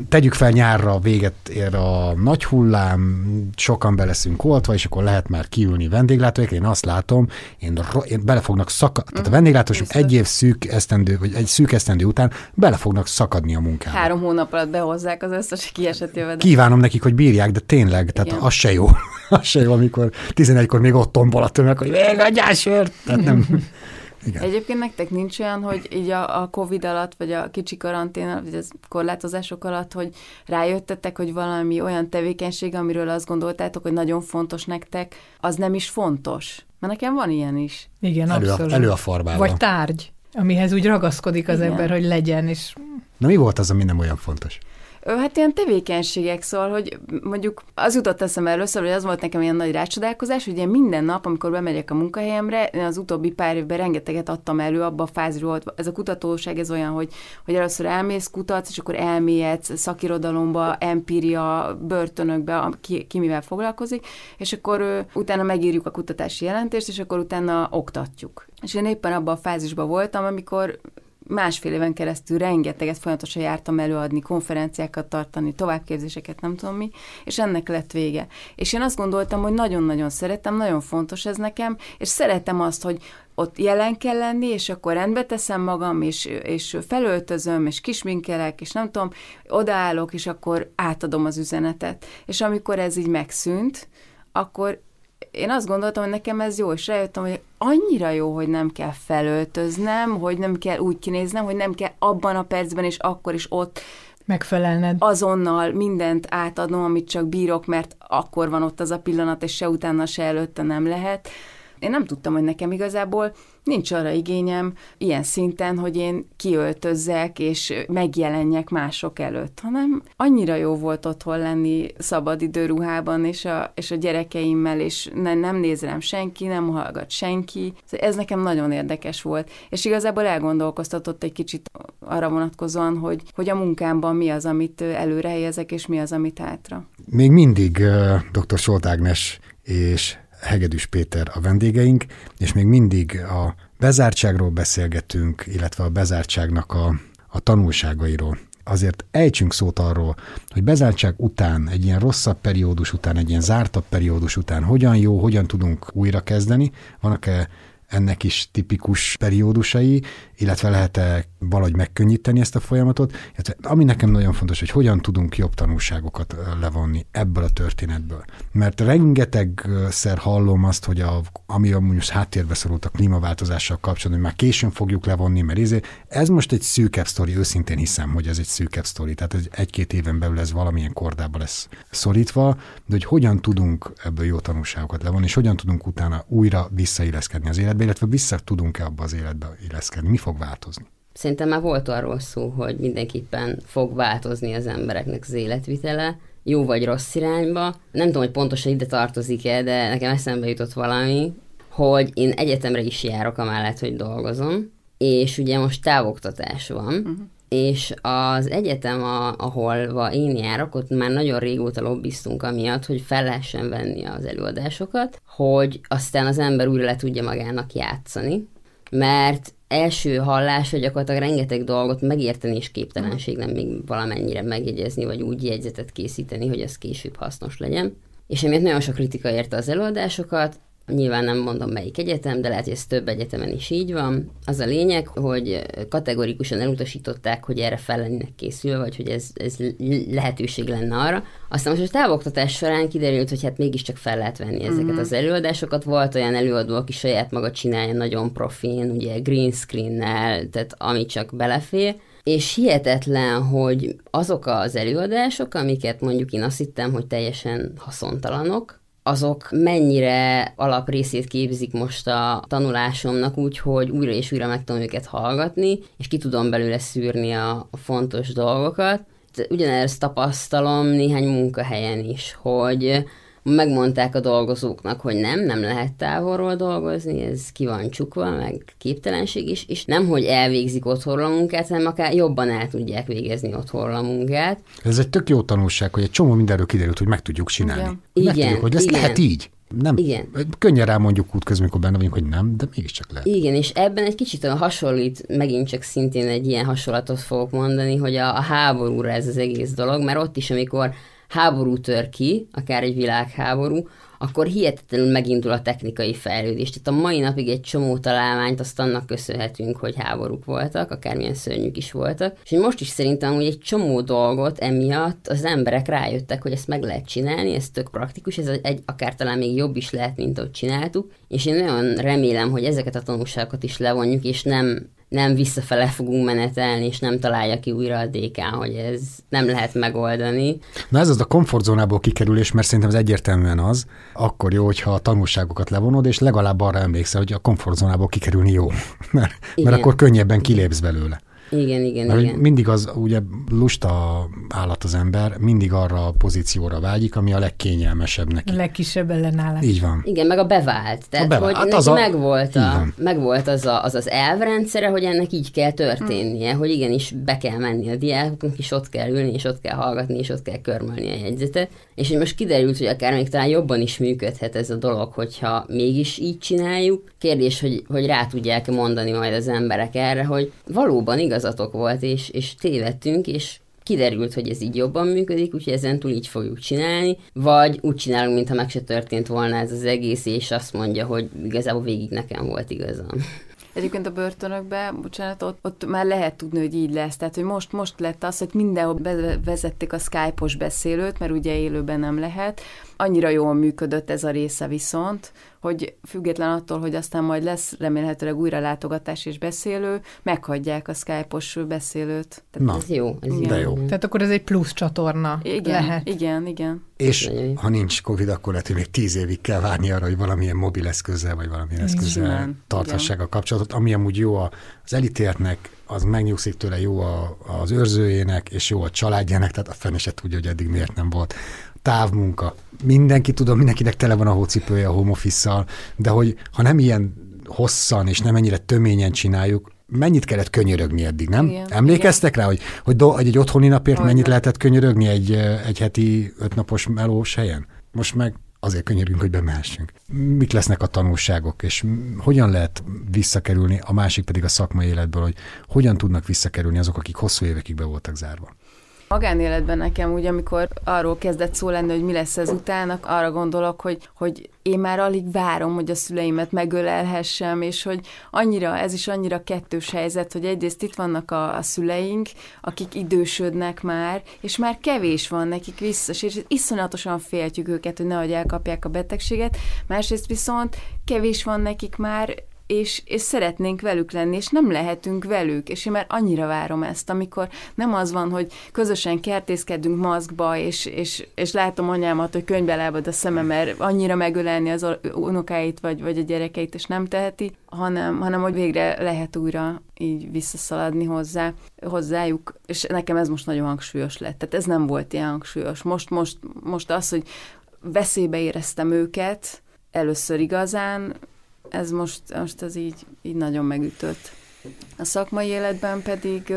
tegyük fel nyárra véget ér a nagy hullám, sokan be leszünk oltva, és akkor lehet már kiülni vendéglátóik. Én azt látom, én, én bele fognak szakadni, tehát a vendéglátósok egy év szűk esztendő, vagy egy szűk esztendő után bele fognak szakadni a munkába. Három hónap alatt behozzák az összes kiesett jövedelmet. Kívánom nekik, hogy bírják, de tényleg, tehát Igen. az se jó. az se jó, amikor 11-kor még ott tombol a tömeg, hogy még adjál sört. Tehát nem, Igen. Egyébként nektek nincs olyan, hogy így a, a Covid alatt, vagy a kicsi karantén, vagy az korlátozások alatt, hogy rájöttetek, hogy valami olyan tevékenység, amiről azt gondoltátok, hogy nagyon fontos nektek, az nem is fontos. Mert nekem van ilyen is. Igen, elő abszolút. A, elő a farbával. Vagy tárgy, amihez úgy ragaszkodik az Igen. ember, hogy legyen, és... Na mi volt az, ami nem olyan fontos? Hát ilyen tevékenységek, szóval, hogy mondjuk az jutott eszembe először, hogy az volt nekem ilyen nagy rácsodálkozás, hogy én minden nap, amikor bemegyek a munkahelyemre, én az utóbbi pár évben rengeteget adtam elő abba a fázisról. Ez a kutatóság, ez olyan, hogy, hogy először elmész, kutatsz, és akkor elmélyedsz szakirodalomba, empíria, börtönökbe, ki, ki mivel foglalkozik, és akkor ö, utána megírjuk a kutatási jelentést, és akkor utána oktatjuk. És én éppen abban a fázisban voltam, amikor másfél éven keresztül rengeteget folyamatosan jártam előadni, konferenciákat tartani, továbbképzéseket, nem tudom mi, és ennek lett vége. És én azt gondoltam, hogy nagyon-nagyon szeretem, nagyon fontos ez nekem, és szeretem azt, hogy ott jelen kell lenni, és akkor rendbe teszem magam, és, és felöltözöm, és kisminkelek, és nem tudom, odaállok, és akkor átadom az üzenetet. És amikor ez így megszűnt, akkor én azt gondoltam, hogy nekem ez jó, és rájöttem, hogy annyira jó, hogy nem kell felöltöznem, hogy nem kell úgy kinéznem, hogy nem kell abban a percben és akkor is ott megfelelned. Azonnal mindent átadnom, amit csak bírok, mert akkor van ott az a pillanat, és se utána, se előtte nem lehet. Én nem tudtam, hogy nekem igazából nincs arra igényem ilyen szinten, hogy én kiöltözzek és megjelenjek mások előtt, hanem annyira jó volt otthon lenni szabad időruhában, és a, és a gyerekeimmel, és ne, nem néz rám senki, nem hallgat senki. Ez nekem nagyon érdekes volt, és igazából elgondolkoztatott egy kicsit arra vonatkozóan, hogy, hogy a munkámban mi az, amit előre helyezek, és mi az, amit hátra. Még mindig uh, dr. Solt és Hegedűs Péter a vendégeink, és még mindig a bezártságról beszélgetünk, illetve a bezártságnak a, a tanulságairól. Azért ejtsünk szót arról, hogy bezártság után, egy ilyen rosszabb periódus után, egy ilyen zártabb periódus után hogyan jó, hogyan tudunk újra kezdeni, vannak-e ennek is tipikus periódusai, illetve lehet-e valahogy megkönnyíteni ezt a folyamatot. Illetve, ami nekem nagyon fontos, hogy hogyan tudunk jobb tanulságokat levonni ebből a történetből. Mert rengetegszer hallom azt, hogy a, ami a most háttérbe szorult a klímaváltozással kapcsolatban, hogy már későn fogjuk levonni, mert izé, ez most egy szűkebb sztori, őszintén hiszem, hogy ez egy szűkebb sztori, tehát egy-két éven belül ez valamilyen kordába lesz szorítva, de hogy hogyan tudunk ebből jó tanulságokat levonni, és hogyan tudunk utána újra visszailleszkedni az életbe, illetve vissza tudunk-e abba az életbe illeszkedni, mi fog változni? Szerintem már volt arról szó, hogy mindenképpen fog változni az embereknek az életvitele, jó vagy rossz irányba. Nem tudom, hogy pontosan ide tartozik-e, de nekem eszembe jutott valami, hogy én egyetemre is járok amellett, hogy dolgozom, és ugye most távoktatás van, uh-huh. És az egyetem, a, ahol én járok, ott már nagyon régóta lobbiztunk amiatt, hogy fel lehessen venni az előadásokat, hogy aztán az ember újra le tudja magának játszani, mert első hallásra gyakorlatilag rengeteg dolgot megérteni és képtelenség nem még valamennyire megjegyezni, vagy úgy jegyzetet készíteni, hogy ez később hasznos legyen. És emiatt nagyon sok kritika érte az előadásokat, Nyilván nem mondom melyik egyetem, de lehet, hogy ez több egyetemen is így van. Az a lényeg, hogy kategorikusan elutasították, hogy erre fel lennének készülve, vagy hogy ez, ez lehetőség lenne arra. Aztán most a távoktatás során kiderült, hogy hát mégiscsak fel lehet venni ezeket mm-hmm. az előadásokat. Volt olyan előadó, aki saját maga csinálja nagyon profin, ugye green screen-nel, tehát ami csak belefér és hihetetlen, hogy azok az előadások, amiket mondjuk én azt hittem, hogy teljesen haszontalanok, azok mennyire alaprészét képzik most a tanulásomnak, úgyhogy újra és újra meg tudom őket hallgatni, és ki tudom belőle szűrni a, a fontos dolgokat. Ugyanezt tapasztalom néhány munkahelyen is, hogy megmondták a dolgozóknak, hogy nem, nem lehet távolról dolgozni, ez ki van csukva, meg képtelenség is, és nem, hogy elvégzik otthonról a munkát, hanem akár jobban el tudják végezni otthonról a munkát. Ez egy tök jó tanulság, hogy egy csomó mindenről kiderült, hogy meg tudjuk csinálni. Igen. Meg tudjuk, hogy ez igen. lehet így. Nem, igen. Könnyen rá mondjuk útközben, amikor benne vagyunk, hogy nem, de mégiscsak lehet. Igen, és ebben egy kicsit hasonlít, megint csak szintén egy ilyen hasonlatot fogok mondani, hogy a, a háborúra ez az egész dolog, mert ott is, amikor háború tör ki, akár egy világháború, akkor hihetetlenül megindul a technikai fejlődés. Tehát a mai napig egy csomó találmányt azt annak köszönhetünk, hogy háborúk voltak, akármilyen szörnyűk is voltak. És most is szerintem hogy egy csomó dolgot emiatt az emberek rájöttek, hogy ezt meg lehet csinálni, ez tök praktikus, ez egy, akár talán még jobb is lehet, mint ahogy csináltuk. És én nagyon remélem, hogy ezeket a tanulságokat is levonjuk, és nem nem visszafele fogunk menetelni, és nem találja ki újra a dk hogy ez nem lehet megoldani. Na ez az a komfortzónából kikerülés, mert szerintem ez egyértelműen az, akkor jó, hogyha a tanulságokat levonod, és legalább arra emlékszel, hogy a komfortzónából kikerülni jó, mert, mert akkor könnyebben kilépsz belőle. Igen, igen, Mert igen. mindig az, ugye lusta állat az ember, mindig arra a pozícióra vágyik, ami a legkényelmesebb neki. A legkisebb ellenállás. Így van. Igen, meg a bevált. Tehát, A bevált. hogy Hát neki az a- megvolt, a, megvolt az, a, az az elvrendszere, hogy ennek így kell történnie, hogy igenis be kell menni a diákoknak, és ott kell ülni, és ott kell hallgatni, és ott kell körmölni a jegyzetet. És hogy most kiderült, hogy akár még talán jobban is működhet ez a dolog, hogyha mégis így csináljuk. Kérdés, hogy, hogy rá tudják mondani majd az emberek erre, hogy valóban igazatok volt, és, és tévedtünk, és kiderült, hogy ez így jobban működik, úgyhogy ezentúl így fogjuk csinálni, vagy úgy csinálunk, mintha meg se történt volna ez az egész, és azt mondja, hogy igazából végig nekem volt igazam. Egyébként a börtönökben, bocsánat, ott, ott már lehet tudni, hogy így lesz. Tehát, hogy most, most lett az, hogy mindenhol bevezették a Skype-os beszélőt, mert ugye élőben nem lehet. Annyira jól működött ez a része viszont, hogy független attól, hogy aztán majd lesz remélhetőleg újra látogatás és beszélő, meghagyják a Skype-os beszélőt. Tehát Na, Ez jó. Ez De jó. Tehát akkor ez egy plusz csatorna igen, lehet. igen, igen. És ha nincs Covid, akkor lehet, hogy még tíz évig kell várni arra, hogy valamilyen mobil eszközzel, vagy valamilyen eszközzel tarthassák a kapcsolatot, ami amúgy jó az elítéltnek, az megnyugszik tőle, jó a, az őrzőjének, és jó a családjának, tehát a fene se tudja, hogy eddig miért nem volt. Távmunka. Mindenki tudom, mindenkinek tele van a hócipője a home office de hogy ha nem ilyen hosszan és nem ennyire töményen csináljuk, mennyit kellett könyörögni eddig, nem? Igen, Emlékeztek rá, hogy, hogy, do, hogy egy otthoni napért Hogyne. mennyit lehetett könyörögni egy, egy heti ötnapos melós helyen? Most meg azért könyörünk, hogy bemehessünk. Mik lesznek a tanulságok, és hogyan lehet visszakerülni, a másik pedig a szakmai életből, hogy hogyan tudnak visszakerülni azok, akik hosszú évekig be voltak zárva. Magánéletben nekem úgy, amikor arról kezdett szó lenni, hogy mi lesz ez utána, arra gondolok, hogy, hogy én már alig várom, hogy a szüleimet megölelhessem, és hogy annyira, ez is annyira kettős helyzet, hogy egyrészt itt vannak a, a szüleink, akik idősödnek már, és már kevés van nekik vissza, és iszonyatosan féltjük őket, hogy nehogy elkapják a betegséget, másrészt viszont kevés van nekik már és, és szeretnénk velük lenni, és nem lehetünk velük, és én már annyira várom ezt, amikor nem az van, hogy közösen kertészkedünk maszkba, és, és, és látom anyámat, hogy könyvbe lábad a szeme, mert annyira megölelni az unokáit, vagy, vagy a gyerekeit, és nem teheti, hanem, hanem hogy végre lehet újra így visszaszaladni hozzá, hozzájuk, és nekem ez most nagyon hangsúlyos lett. Tehát ez nem volt ilyen hangsúlyos. Most, most, most az, hogy veszélybe éreztem őket, először igazán, ez most, most az így, így nagyon megütött. A szakmai életben pedig,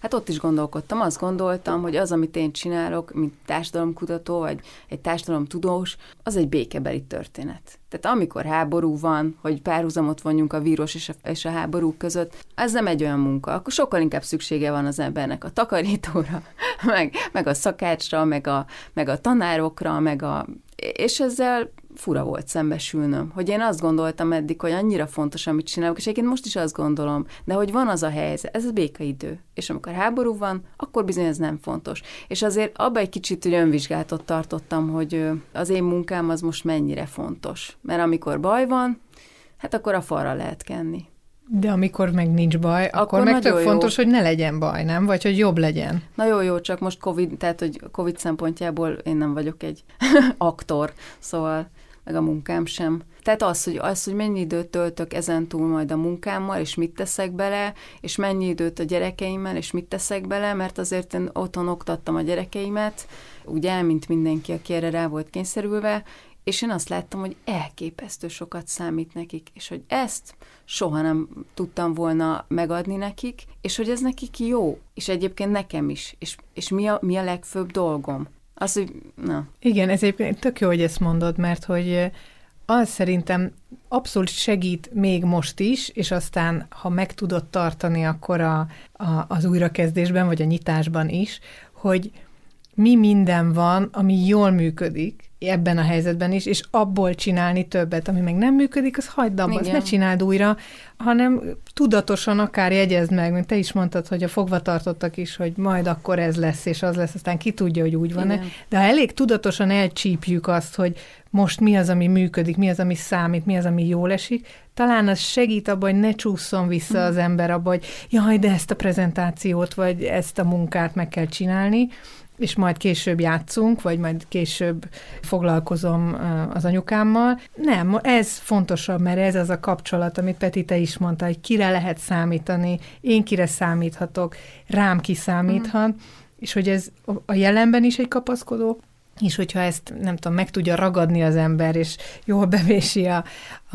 hát ott is gondolkodtam, azt gondoltam, hogy az, amit én csinálok, mint társadalomkutató, vagy egy társadalomtudós, az egy békebeli történet. Tehát amikor háború van, hogy párhuzamot vonjunk a vírus és a, és a háború között, ez nem egy olyan munka. Akkor sokkal inkább szüksége van az embernek a takarítóra, meg, meg a szakácsra, meg a, meg a tanárokra, meg a... És ezzel fura volt szembesülnöm, hogy én azt gondoltam eddig, hogy annyira fontos, amit csinálok, és egyébként most is azt gondolom, de hogy van az a helyzet, ez a békaidő, és amikor háború van, akkor bizony ez nem fontos. És azért abba egy kicsit hogy önvizsgálatot tartottam, hogy az én munkám az most mennyire fontos. Mert amikor baj van, hát akkor a falra lehet kenni. De amikor meg nincs baj, akkor, Akkor meg nagyon tök jó. fontos, hogy ne legyen baj, nem? Vagy hogy jobb legyen. Na jó, jó, csak most Covid, tehát hogy Covid szempontjából én nem vagyok egy aktor, szóval meg a munkám sem. Tehát az, hogy, az, hogy mennyi időt töltök ezen túl majd a munkámmal, és mit teszek bele, és mennyi időt a gyerekeimmel, és mit teszek bele, mert azért én otthon oktattam a gyerekeimet, ugye, mint mindenki, aki erre rá volt kényszerülve, és én azt láttam, hogy elképesztő sokat számít nekik, és hogy ezt soha nem tudtam volna megadni nekik, és hogy ez nekik jó, és egyébként nekem is, és, és mi, a, mi a legfőbb dolgom. Az, hogy, na, Igen, ez egyébként tök jó, hogy ezt mondod, mert hogy az szerintem abszolút segít még most is, és aztán, ha meg tudod tartani, akkor a, a, az újrakezdésben, vagy a nyitásban is, hogy mi minden van, ami jól működik ebben a helyzetben is, és abból csinálni többet, ami meg nem működik, az hagyd abba, azt ne csináld újra, hanem tudatosan akár jegyezd meg, mint te is mondtad, hogy a fogvatartottak is, hogy majd akkor ez lesz, és az lesz, aztán ki tudja, hogy úgy van-e. Igen. De ha elég tudatosan elcsípjük azt, hogy most mi az, ami működik, mi az, ami számít, mi az, ami jól esik, talán az segít abban, hogy ne csúszson vissza az ember abba, hogy jaj, de ezt a prezentációt, vagy ezt a munkát meg kell csinálni, és majd később játszunk, vagy majd később foglalkozom az anyukámmal. Nem, ez fontosabb, mert ez az a kapcsolat, amit Peti te is mondta, hogy kire lehet számítani, én kire számíthatok, rám ki számíthat, mm. és hogy ez a jelenben is egy kapaszkodó, és hogyha ezt, nem tudom, meg tudja ragadni az ember, és jól bevési a,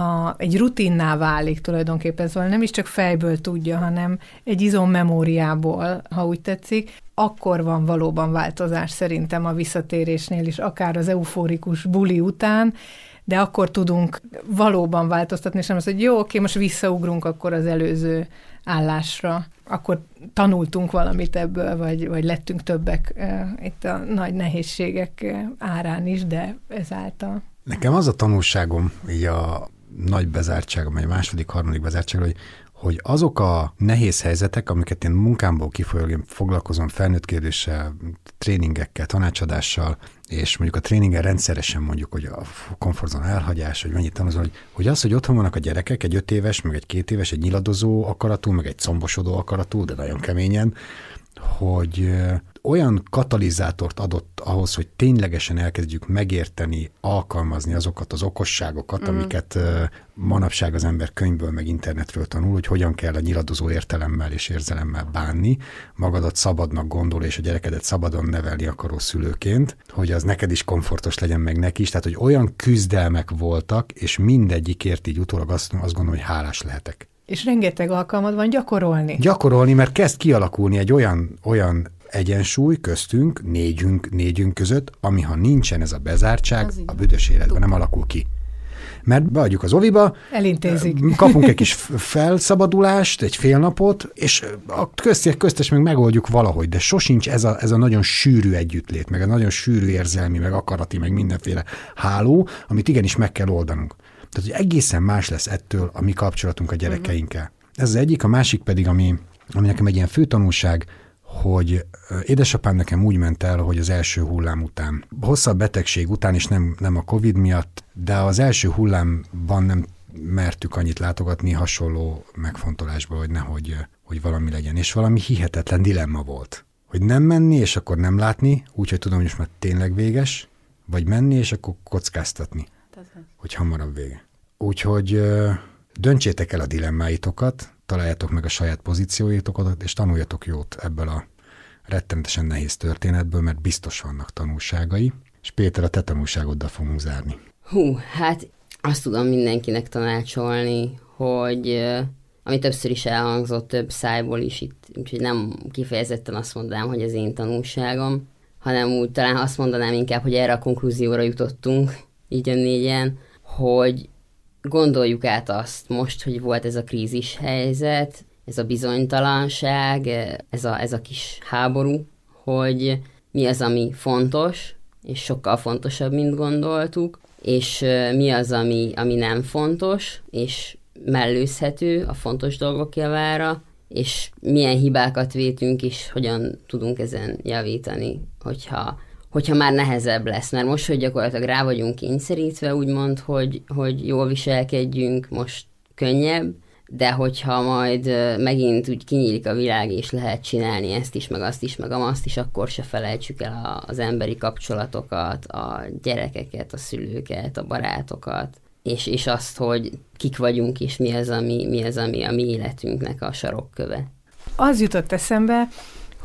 a, egy rutinná válik tulajdonképpen, szóval nem is csak fejből tudja, hanem egy izommemóriából, ha úgy tetszik, akkor van valóban változás szerintem a visszatérésnél is, akár az euforikus buli után, de akkor tudunk valóban változtatni, és nem az, hogy jó, oké, most visszaugrunk akkor az előző állásra, akkor tanultunk valamit ebből, vagy, vagy lettünk többek itt a nagy nehézségek árán is, de ezáltal. Nekem az a tanulságom, így a nagy bezártságom, vagy második, harmadik bezártság, hogy hogy azok a nehéz helyzetek, amiket én munkámból kifolyólag foglalkozom felnőtt kérdéssel, tréningekkel, tanácsadással, és mondjuk a tréningen rendszeresen mondjuk, hogy a komfortzón elhagyás, hogy mennyit tanulzol, hogy, hogy az, hogy otthon vannak a gyerekek, egy öt éves, meg egy két éves, egy nyiladozó akaratú, meg egy combosodó akaratú, de nagyon keményen, hogy olyan katalizátort adott ahhoz, hogy ténylegesen elkezdjük megérteni, alkalmazni azokat az okosságokat, mm. amiket manapság az ember könyvből meg internetről tanul, hogy hogyan kell a nyiladozó értelemmel és érzelemmel bánni, magadat szabadnak gondol, és a gyerekedet szabadon nevelni akaró szülőként, hogy az neked is komfortos legyen, meg neki is. Tehát, hogy olyan küzdelmek voltak, és mindegyikért így utólag azt, azt gondolom, hogy hálás lehetek. És rengeteg alkalmad van gyakorolni. Gyakorolni, mert kezd kialakulni egy olyan, olyan egyensúly köztünk, négyünk, négyünk között, ami ha nincsen ez a bezártság, a büdös életben nem alakul ki. Mert beadjuk az oviba, elintézik. Kapunk egy kis felszabadulást, egy fél napot, és a köztes, köztes meg megoldjuk valahogy, de sosincs ez a, ez a nagyon sűrű együttlét, meg a nagyon sűrű érzelmi, meg akarati, meg mindenféle háló, amit igenis meg kell oldanunk. Tehát, hogy egészen más lesz ettől a mi kapcsolatunk a gyerekeinkkel. Ez az egyik, a másik pedig, ami, ami nekem egy ilyen fő tanulság, hogy édesapám nekem úgy ment el, hogy az első hullám után, hosszabb betegség után, és nem, nem a Covid miatt, de az első hullámban nem mertük annyit látogatni hasonló megfontolásba, hogy nehogy hogy valami legyen. És valami hihetetlen dilemma volt. Hogy nem menni, és akkor nem látni, úgyhogy tudom, hogy most már tényleg véges, vagy menni, és akkor kockáztatni, hogy hamarabb vége. Úgyhogy döntsétek el a dilemmáitokat, találjátok meg a saját pozícióitokat, és tanuljatok jót ebből a rettenetesen nehéz történetből, mert biztos vannak tanulságai, és Péter, a te tanulságoddal fogunk zárni. Hú, hát azt tudom mindenkinek tanácsolni, hogy ami többször is elhangzott, több szájból is itt, úgyhogy nem kifejezetten azt mondanám, hogy az én tanulságom, hanem úgy talán azt mondanám inkább, hogy erre a konklúzióra jutottunk, így a négyen, hogy gondoljuk át azt most, hogy volt ez a krízis helyzet, ez a bizonytalanság, ez a, ez a kis háború, hogy mi az, ami fontos, és sokkal fontosabb, mint gondoltuk, és mi az, ami, ami nem fontos, és mellőzhető a fontos dolgok javára, és milyen hibákat vétünk, és hogyan tudunk ezen javítani, hogyha hogyha már nehezebb lesz, mert most, hogy gyakorlatilag rá vagyunk kényszerítve, úgymond, hogy, hogy jól viselkedjünk, most könnyebb, de hogyha majd megint úgy kinyílik a világ, és lehet csinálni ezt is, meg azt is, meg azt is, akkor se felejtsük el az emberi kapcsolatokat, a gyerekeket, a szülőket, a barátokat, és, és azt, hogy kik vagyunk, és mi az, ami, mi az, ami a mi életünknek a sarokköve. Az jutott eszembe,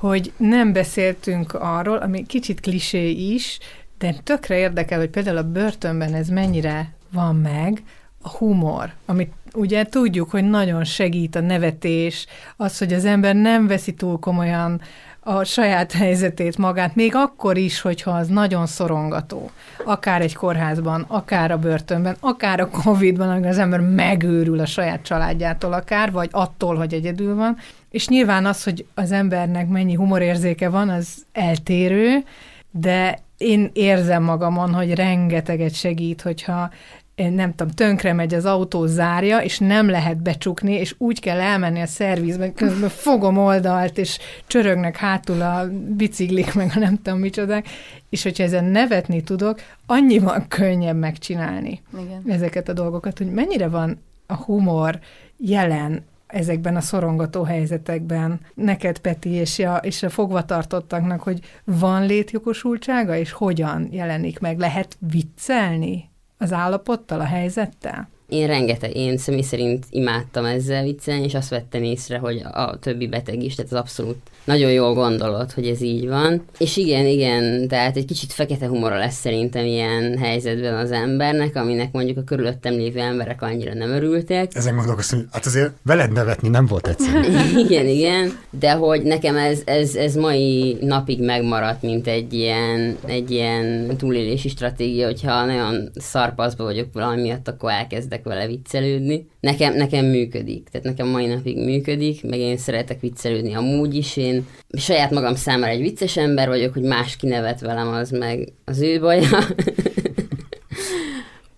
hogy nem beszéltünk arról, ami kicsit klisé is, de tökre érdekel, hogy például a börtönben ez mennyire van meg, a humor, amit ugye tudjuk, hogy nagyon segít a nevetés, az, hogy az ember nem veszi túl komolyan a saját helyzetét magát, még akkor is, hogyha az nagyon szorongató. Akár egy kórházban, akár a börtönben, akár a Covid-ban, amikor az ember megőrül a saját családjától akár, vagy attól, hogy egyedül van. És nyilván az, hogy az embernek mennyi humorérzéke van, az eltérő, de én érzem magamon, hogy rengeteget segít, hogyha nem tudom, tönkre megy az autó zárja, és nem lehet becsukni, és úgy kell elmenni a szervizbe, közben fogom oldalt, és csörögnek hátul a biciklik, meg a nem tudom micsodák, és hogyha ezen nevetni tudok, annyival könnyebb megcsinálni Igen. ezeket a dolgokat, hogy mennyire van a humor jelen ezekben a szorongató helyzetekben neked, Peti, és a, és a fogvatartottaknak, hogy van létjogosultsága, és hogyan jelenik meg? Lehet viccelni az állapottal, a helyzettel? Én rengeteg, én személy szerint imádtam ezzel viccelni, és azt vettem észre, hogy a többi beteg is, tehát az abszolút nagyon jól gondolod, hogy ez így van. És igen, igen, tehát egy kicsit fekete humora lesz szerintem ilyen helyzetben az embernek, aminek mondjuk a körülöttem lévő emberek annyira nem örültek. Ezen gondolkoztam, hogy hát azért veled nevetni nem volt egyszerű. igen, igen, de hogy nekem ez, ez, ez mai napig megmaradt, mint egy ilyen, egy ilyen túlélési stratégia, hogyha nagyon szarpaszba vagyok valami miatt, akkor elkezdek vele viccelődni. Nekem, nekem működik, tehát nekem mai napig működik, meg én szeretek viccelődni amúgy is, én én saját magam számára egy vicces ember vagyok, hogy más kinevet velem, az meg az ő baja.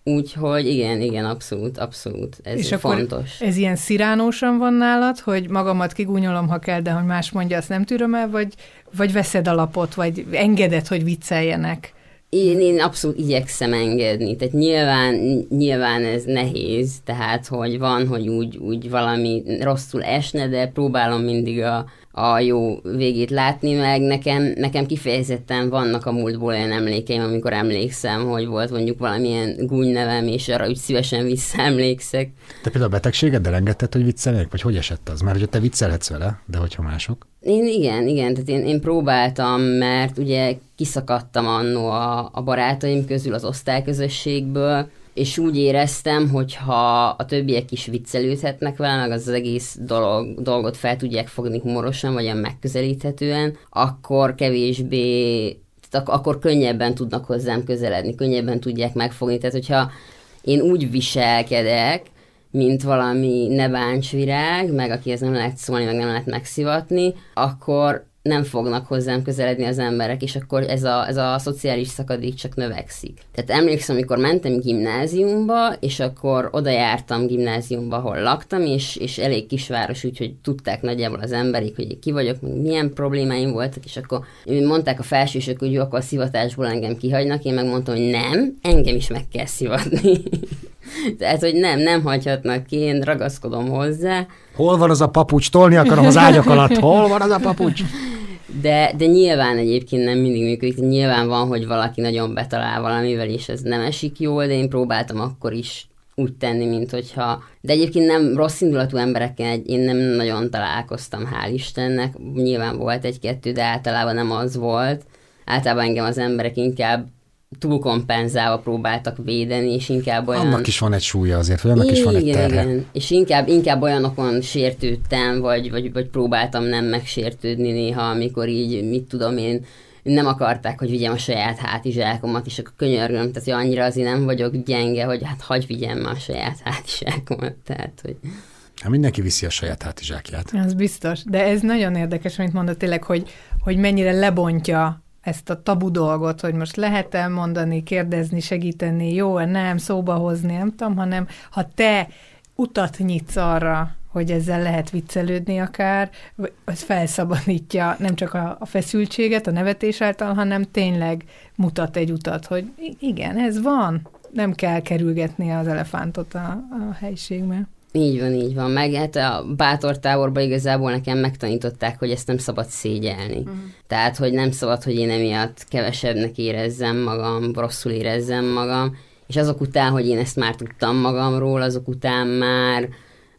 Úgyhogy igen, igen, abszolút, abszolút, ez És fontos. ez ilyen sziránósan van nálad, hogy magamat kigúnyolom, ha kell, de hogy más mondja, azt nem tűröm el, vagy, vagy veszed a lapot, vagy engeded, hogy vicceljenek? Én, én abszolút igyekszem engedni, tehát nyilván, nyilván ez nehéz, tehát hogy van, hogy úgy, úgy valami rosszul esne, de próbálom mindig a, a jó végét látni, meg nekem, nekem kifejezetten vannak a múltból olyan emlékeim, amikor emlékszem, hogy volt mondjuk valamilyen gúnynevem, és arra úgy szívesen visszaemlékszek. Te például a betegségeddel engedted, hogy vicceljenek, vagy hogy esett az? Mert hogy te viccelhetsz vele, de hogyha mások? Én igen, igen, tehát én, én próbáltam, mert ugye kiszakadtam annó a, a barátaim közül az osztályközösségből, és úgy éreztem, hogy ha a többiek is viccelődhetnek vele, meg az, egész dolog, dolgot fel tudják fogni humorosan, vagy olyan megközelíthetően, akkor kevésbé, tehát ak- akkor könnyebben tudnak hozzám közeledni, könnyebben tudják megfogni. Tehát, hogyha én úgy viselkedek, mint valami nebáncsvirág, meg akihez nem lehet szólni, meg nem lehet megszivatni, akkor nem fognak hozzám közeledni az emberek, és akkor ez a, ez a szociális szakadék csak növekszik. Tehát emlékszem, amikor mentem gimnáziumba, és akkor oda jártam gimnáziumba, ahol laktam, és, és elég kisváros, úgyhogy tudták nagyjából az emberek, hogy ki vagyok, meg milyen problémáim voltak, és akkor mondták a felsősök, hogy jó, akkor a szivatásból engem kihagynak, én megmondtam, hogy nem, engem is meg kell szivatni. Tehát, hogy nem, nem hagyhatnak ki, én ragaszkodom hozzá. Hol van az a papucs? Tolni akarom az ágyak alatt. Hol van az a papucs? De, de nyilván egyébként nem mindig működik. Nyilván van, hogy valaki nagyon betalál valamivel, és ez nem esik jól, de én próbáltam akkor is úgy tenni, mint hogyha... De egyébként nem rossz indulatú emberekkel én nem nagyon találkoztam, hál' Istennek. Nyilván volt egy-kettő, de általában nem az volt. Általában engem az emberek inkább túlkompenzálva próbáltak védeni, és inkább olyan... Annak is van egy súlya azért, vagy annak igen, is van egy terhe. Igen. És inkább, inkább olyanokon sértődtem, vagy, vagy, vagy próbáltam nem megsértődni néha, amikor így, mit tudom én, nem akarták, hogy vigyem a saját hátizsákomat, és akkor könyörgöm, tehát hogy annyira azért nem vagyok gyenge, hogy hát hagyj vigyem a saját hátizsákomat, tehát hogy... Hát mindenki viszi a saját hátizsákját. Ez biztos, de ez nagyon érdekes, amit mondott tényleg, hogy, hogy mennyire lebontja ezt a tabu dolgot, hogy most lehet-e mondani, kérdezni, segíteni, jó nem, szóba hozni, nem tudom, hanem ha te utat nyitsz arra, hogy ezzel lehet viccelődni akár, az felszabadítja nem csak a, a feszültséget a nevetés által, hanem tényleg mutat egy utat, hogy igen, ez van, nem kell kerülgetni az elefántot a, a helyiségben. Így van, így van. Meg hát a bátor táborban igazából nekem megtanították, hogy ezt nem szabad szégyelni. Uh-huh. Tehát, hogy nem szabad, hogy én emiatt kevesebbnek érezzem magam, rosszul érezzem magam, és azok után, hogy én ezt már tudtam magamról, azok után már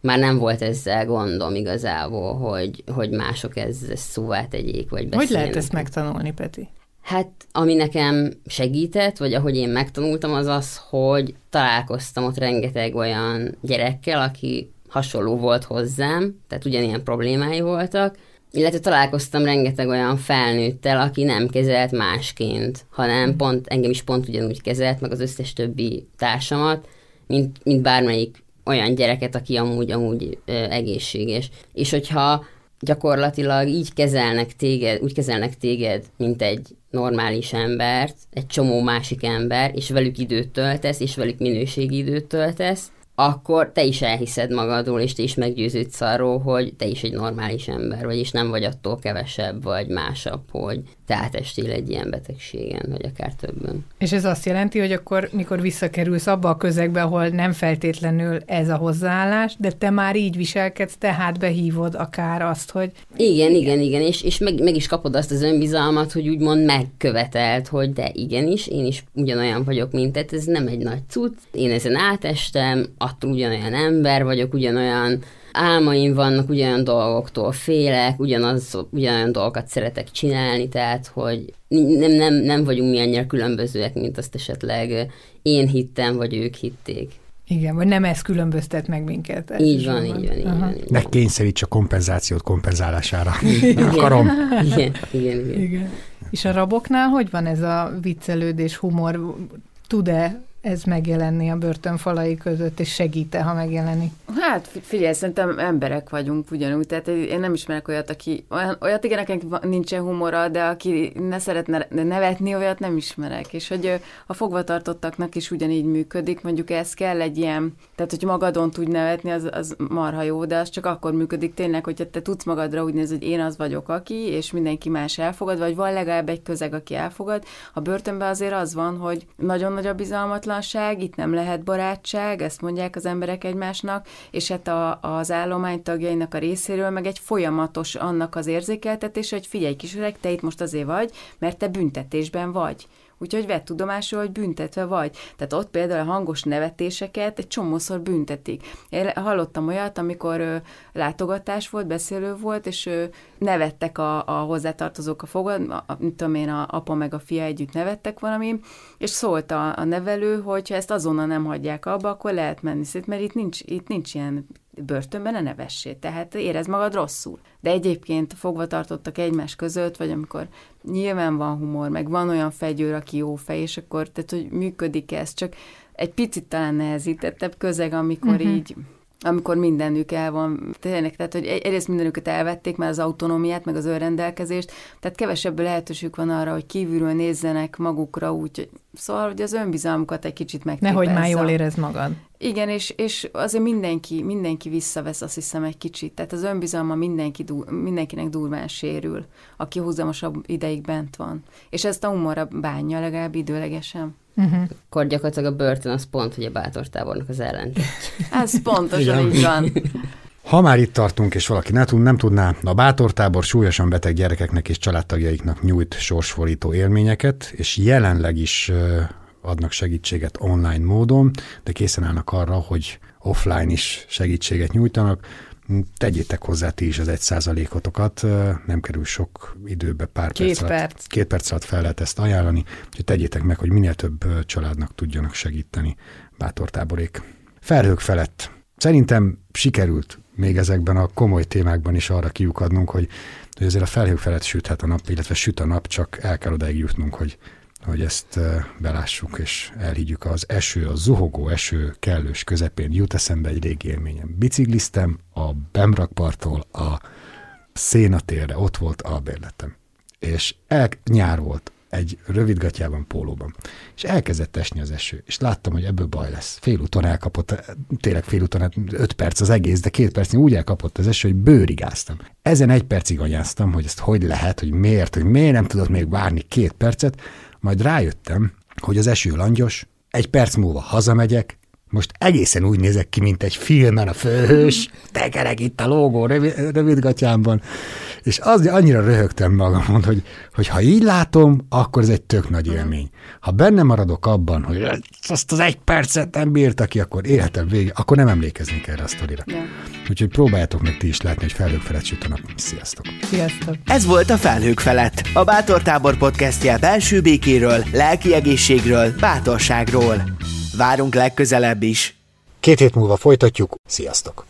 már nem volt ezzel gondom igazából, hogy, hogy mások ezt, ezt szóvá tegyék, vagy beszéljenek. Hogy lehet ezt megtanulni, Peti? Hát, ami nekem segített, vagy ahogy én megtanultam, az az, hogy találkoztam ott rengeteg olyan gyerekkel, aki hasonló volt hozzám, tehát ugyanilyen problémái voltak, illetve találkoztam rengeteg olyan felnőttel, aki nem kezelt másként, hanem pont, engem is pont ugyanúgy kezelt, meg az összes többi társamat, mint, mint bármelyik olyan gyereket, aki amúgy, amúgy ö, egészséges. És hogyha gyakorlatilag így kezelnek téged, úgy kezelnek téged, mint egy normális embert, egy csomó másik ember, és velük időt töltesz, és velük minőségi időt töltesz, akkor te is elhiszed magadról, és te is meggyőződsz arról, hogy te is egy normális ember vagy, és nem vagy attól kevesebb, vagy másabb, hogy te átestél egy ilyen betegségen, vagy akár többen. És ez azt jelenti, hogy akkor, mikor visszakerülsz abba a közegbe, ahol nem feltétlenül ez a hozzáállás, de te már így viselkedsz, tehát behívod akár azt, hogy... Igen, igen, igen, és, és meg, meg is kapod azt az önbizalmat, hogy úgymond megkövetelt, hogy de igenis, én is ugyanolyan vagyok, mint te, ez nem egy nagy cucc, én ezen átestem, attól ugyanolyan ember vagyok, ugyanolyan álmaim vannak, ugyanolyan dolgoktól félek, ugyanaz, ugyanolyan dolgokat szeretek csinálni, tehát hogy nem, nem, nem vagyunk mi annyira különbözőek, mint azt esetleg én hittem, vagy ők hitték. Igen, vagy nem ez különböztet meg minket. Így van, így van, így van. Így ne kényszeríts a kompenzációt kompenzálására. Igen. Akarom. Igen, igen, igen. igen. És a raboknál hogy van ez a viccelődés, humor? Tud-e ez megjelenni a börtön falai között, és segít ha megjelenik? Hát figyelj, szerintem emberek vagyunk ugyanúgy, tehát én nem ismerek olyat, aki, olyan, olyat igen, akinek nincsen humora, de aki ne szeretne nevetni, olyat nem ismerek, és hogy a fogvatartottaknak is ugyanígy működik, mondjuk ez kell egy ilyen, tehát hogy magadon tudj nevetni, az, az marha jó, de az csak akkor működik tényleg, hogyha te tudsz magadra úgy nézni, hogy én az vagyok, aki, és mindenki más elfogad, vagy van legalább egy közeg, aki elfogad. A börtönben azért az van, hogy nagyon nagy a bizalmatlan, bizonytalanság, itt nem lehet barátság, ezt mondják az emberek egymásnak, és hát a, az állomány tagjainak a részéről meg egy folyamatos annak az érzékeltetése, hogy figyelj kisöreg, te itt most azért vagy, mert te büntetésben vagy. Úgyhogy vett tudomásul, hogy büntetve vagy. Tehát ott például a hangos nevetéseket egy csomószor büntetik. Én hallottam olyat, amikor ö, látogatás volt, beszélő volt, és ö, nevettek a, a hozzátartozók a fogad, a, a, tudom én, a apa meg a fia együtt nevettek valami, és szólt a, a nevelő, hogy ha ezt azonnal nem hagyják abba, akkor lehet menni szét, mert itt nincs, itt nincs ilyen börtönben ne nevessé, tehát érez magad rosszul. De egyébként fogva tartottak egymás között, vagy amikor nyilván van humor, meg van olyan fegyőr, aki jó fej, és akkor, tehát hogy működik ez, csak egy picit talán nehezítettebb közeg, amikor uh-huh. így amikor mindenük el van, tényleg, tehát hogy egyrészt mindenüket elvették, már az autonómiát, meg az önrendelkezést, tehát kevesebb lehetőség van arra, hogy kívülről nézzenek magukra úgy, szóval, hogy az önbizalmukat egy kicsit meg. Nehogy már jól érez magad. Igen, és, és azért mindenki, mindenki visszavesz, azt hiszem, egy kicsit. Tehát az önbizalma mindenki, mindenkinek durván sérül, aki húzamosabb ideig bent van. És ezt a humorra bánja legalább időlegesen. Uh-huh. Akkor gyakorlatilag a börtön az pont, hogy a bátortábornak az ellent. Ez pontosan így van. Ha már itt tartunk, és valaki nem, tud, nem tudná, a bátortábor súlyosan beteg gyerekeknek és családtagjaiknak nyújt sorsforító élményeket, és jelenleg is adnak segítséget online módon, de készen állnak arra, hogy offline is segítséget nyújtanak. Tegyétek hozzá ti is az egy százalékotokat, nem kerül sok időbe, pár két perc, perc. Alatt, két perc alatt fel lehet ezt ajánlani, úgyhogy tegyétek meg, hogy minél több családnak tudjanak segíteni bátortáborék. Felhők felett. Szerintem sikerült még ezekben a komoly témákban is arra kiukadnunk, hogy, hogy azért a felhők felett süthet a nap, illetve süt a nap, csak el kell odaig jutnunk, hogy hogy ezt belássuk és elhiggyük. Az eső, a zuhogó eső kellős közepén jut eszembe egy régi élményem. Bicikliztem a Bemrakpartól a Szénatérre, ott volt a bérletem. És el, nyár volt, egy rövidgatjában, pólóban. És elkezdett esni az eső, és láttam, hogy ebből baj lesz. Félúton elkapott, tényleg félúton, hát öt perc az egész, de két percnyi úgy elkapott az eső, hogy bőrigáztam. Ezen egy percig anyáztam, hogy ezt hogy lehet, hogy miért, hogy miért nem tudott még várni két percet, majd rájöttem, hogy az eső langyos, egy perc múlva hazamegyek, most egészen úgy nézek ki, mint egy filmen a főhős, tekerek itt a lógó rövid, rövidgatjámban, és az, annyira röhögtem magamon, hogy, hogy ha így látom, akkor ez egy tök nagy élmény. Ha benne maradok abban, hogy azt az egy percet nem bírta ki, akkor életem vége, akkor nem emlékeznék erre a sztorira. Ja. Úgyhogy próbáljátok meg ti is látni, hogy felhők felett süt a nap. Sziasztok! Sziasztok! Ez volt a Felhők felett, a Bátor Tábor podcastje belső békéről, lelki egészségről, bátorságról. Várunk legközelebb is. Két hét múlva folytatjuk. Sziasztok!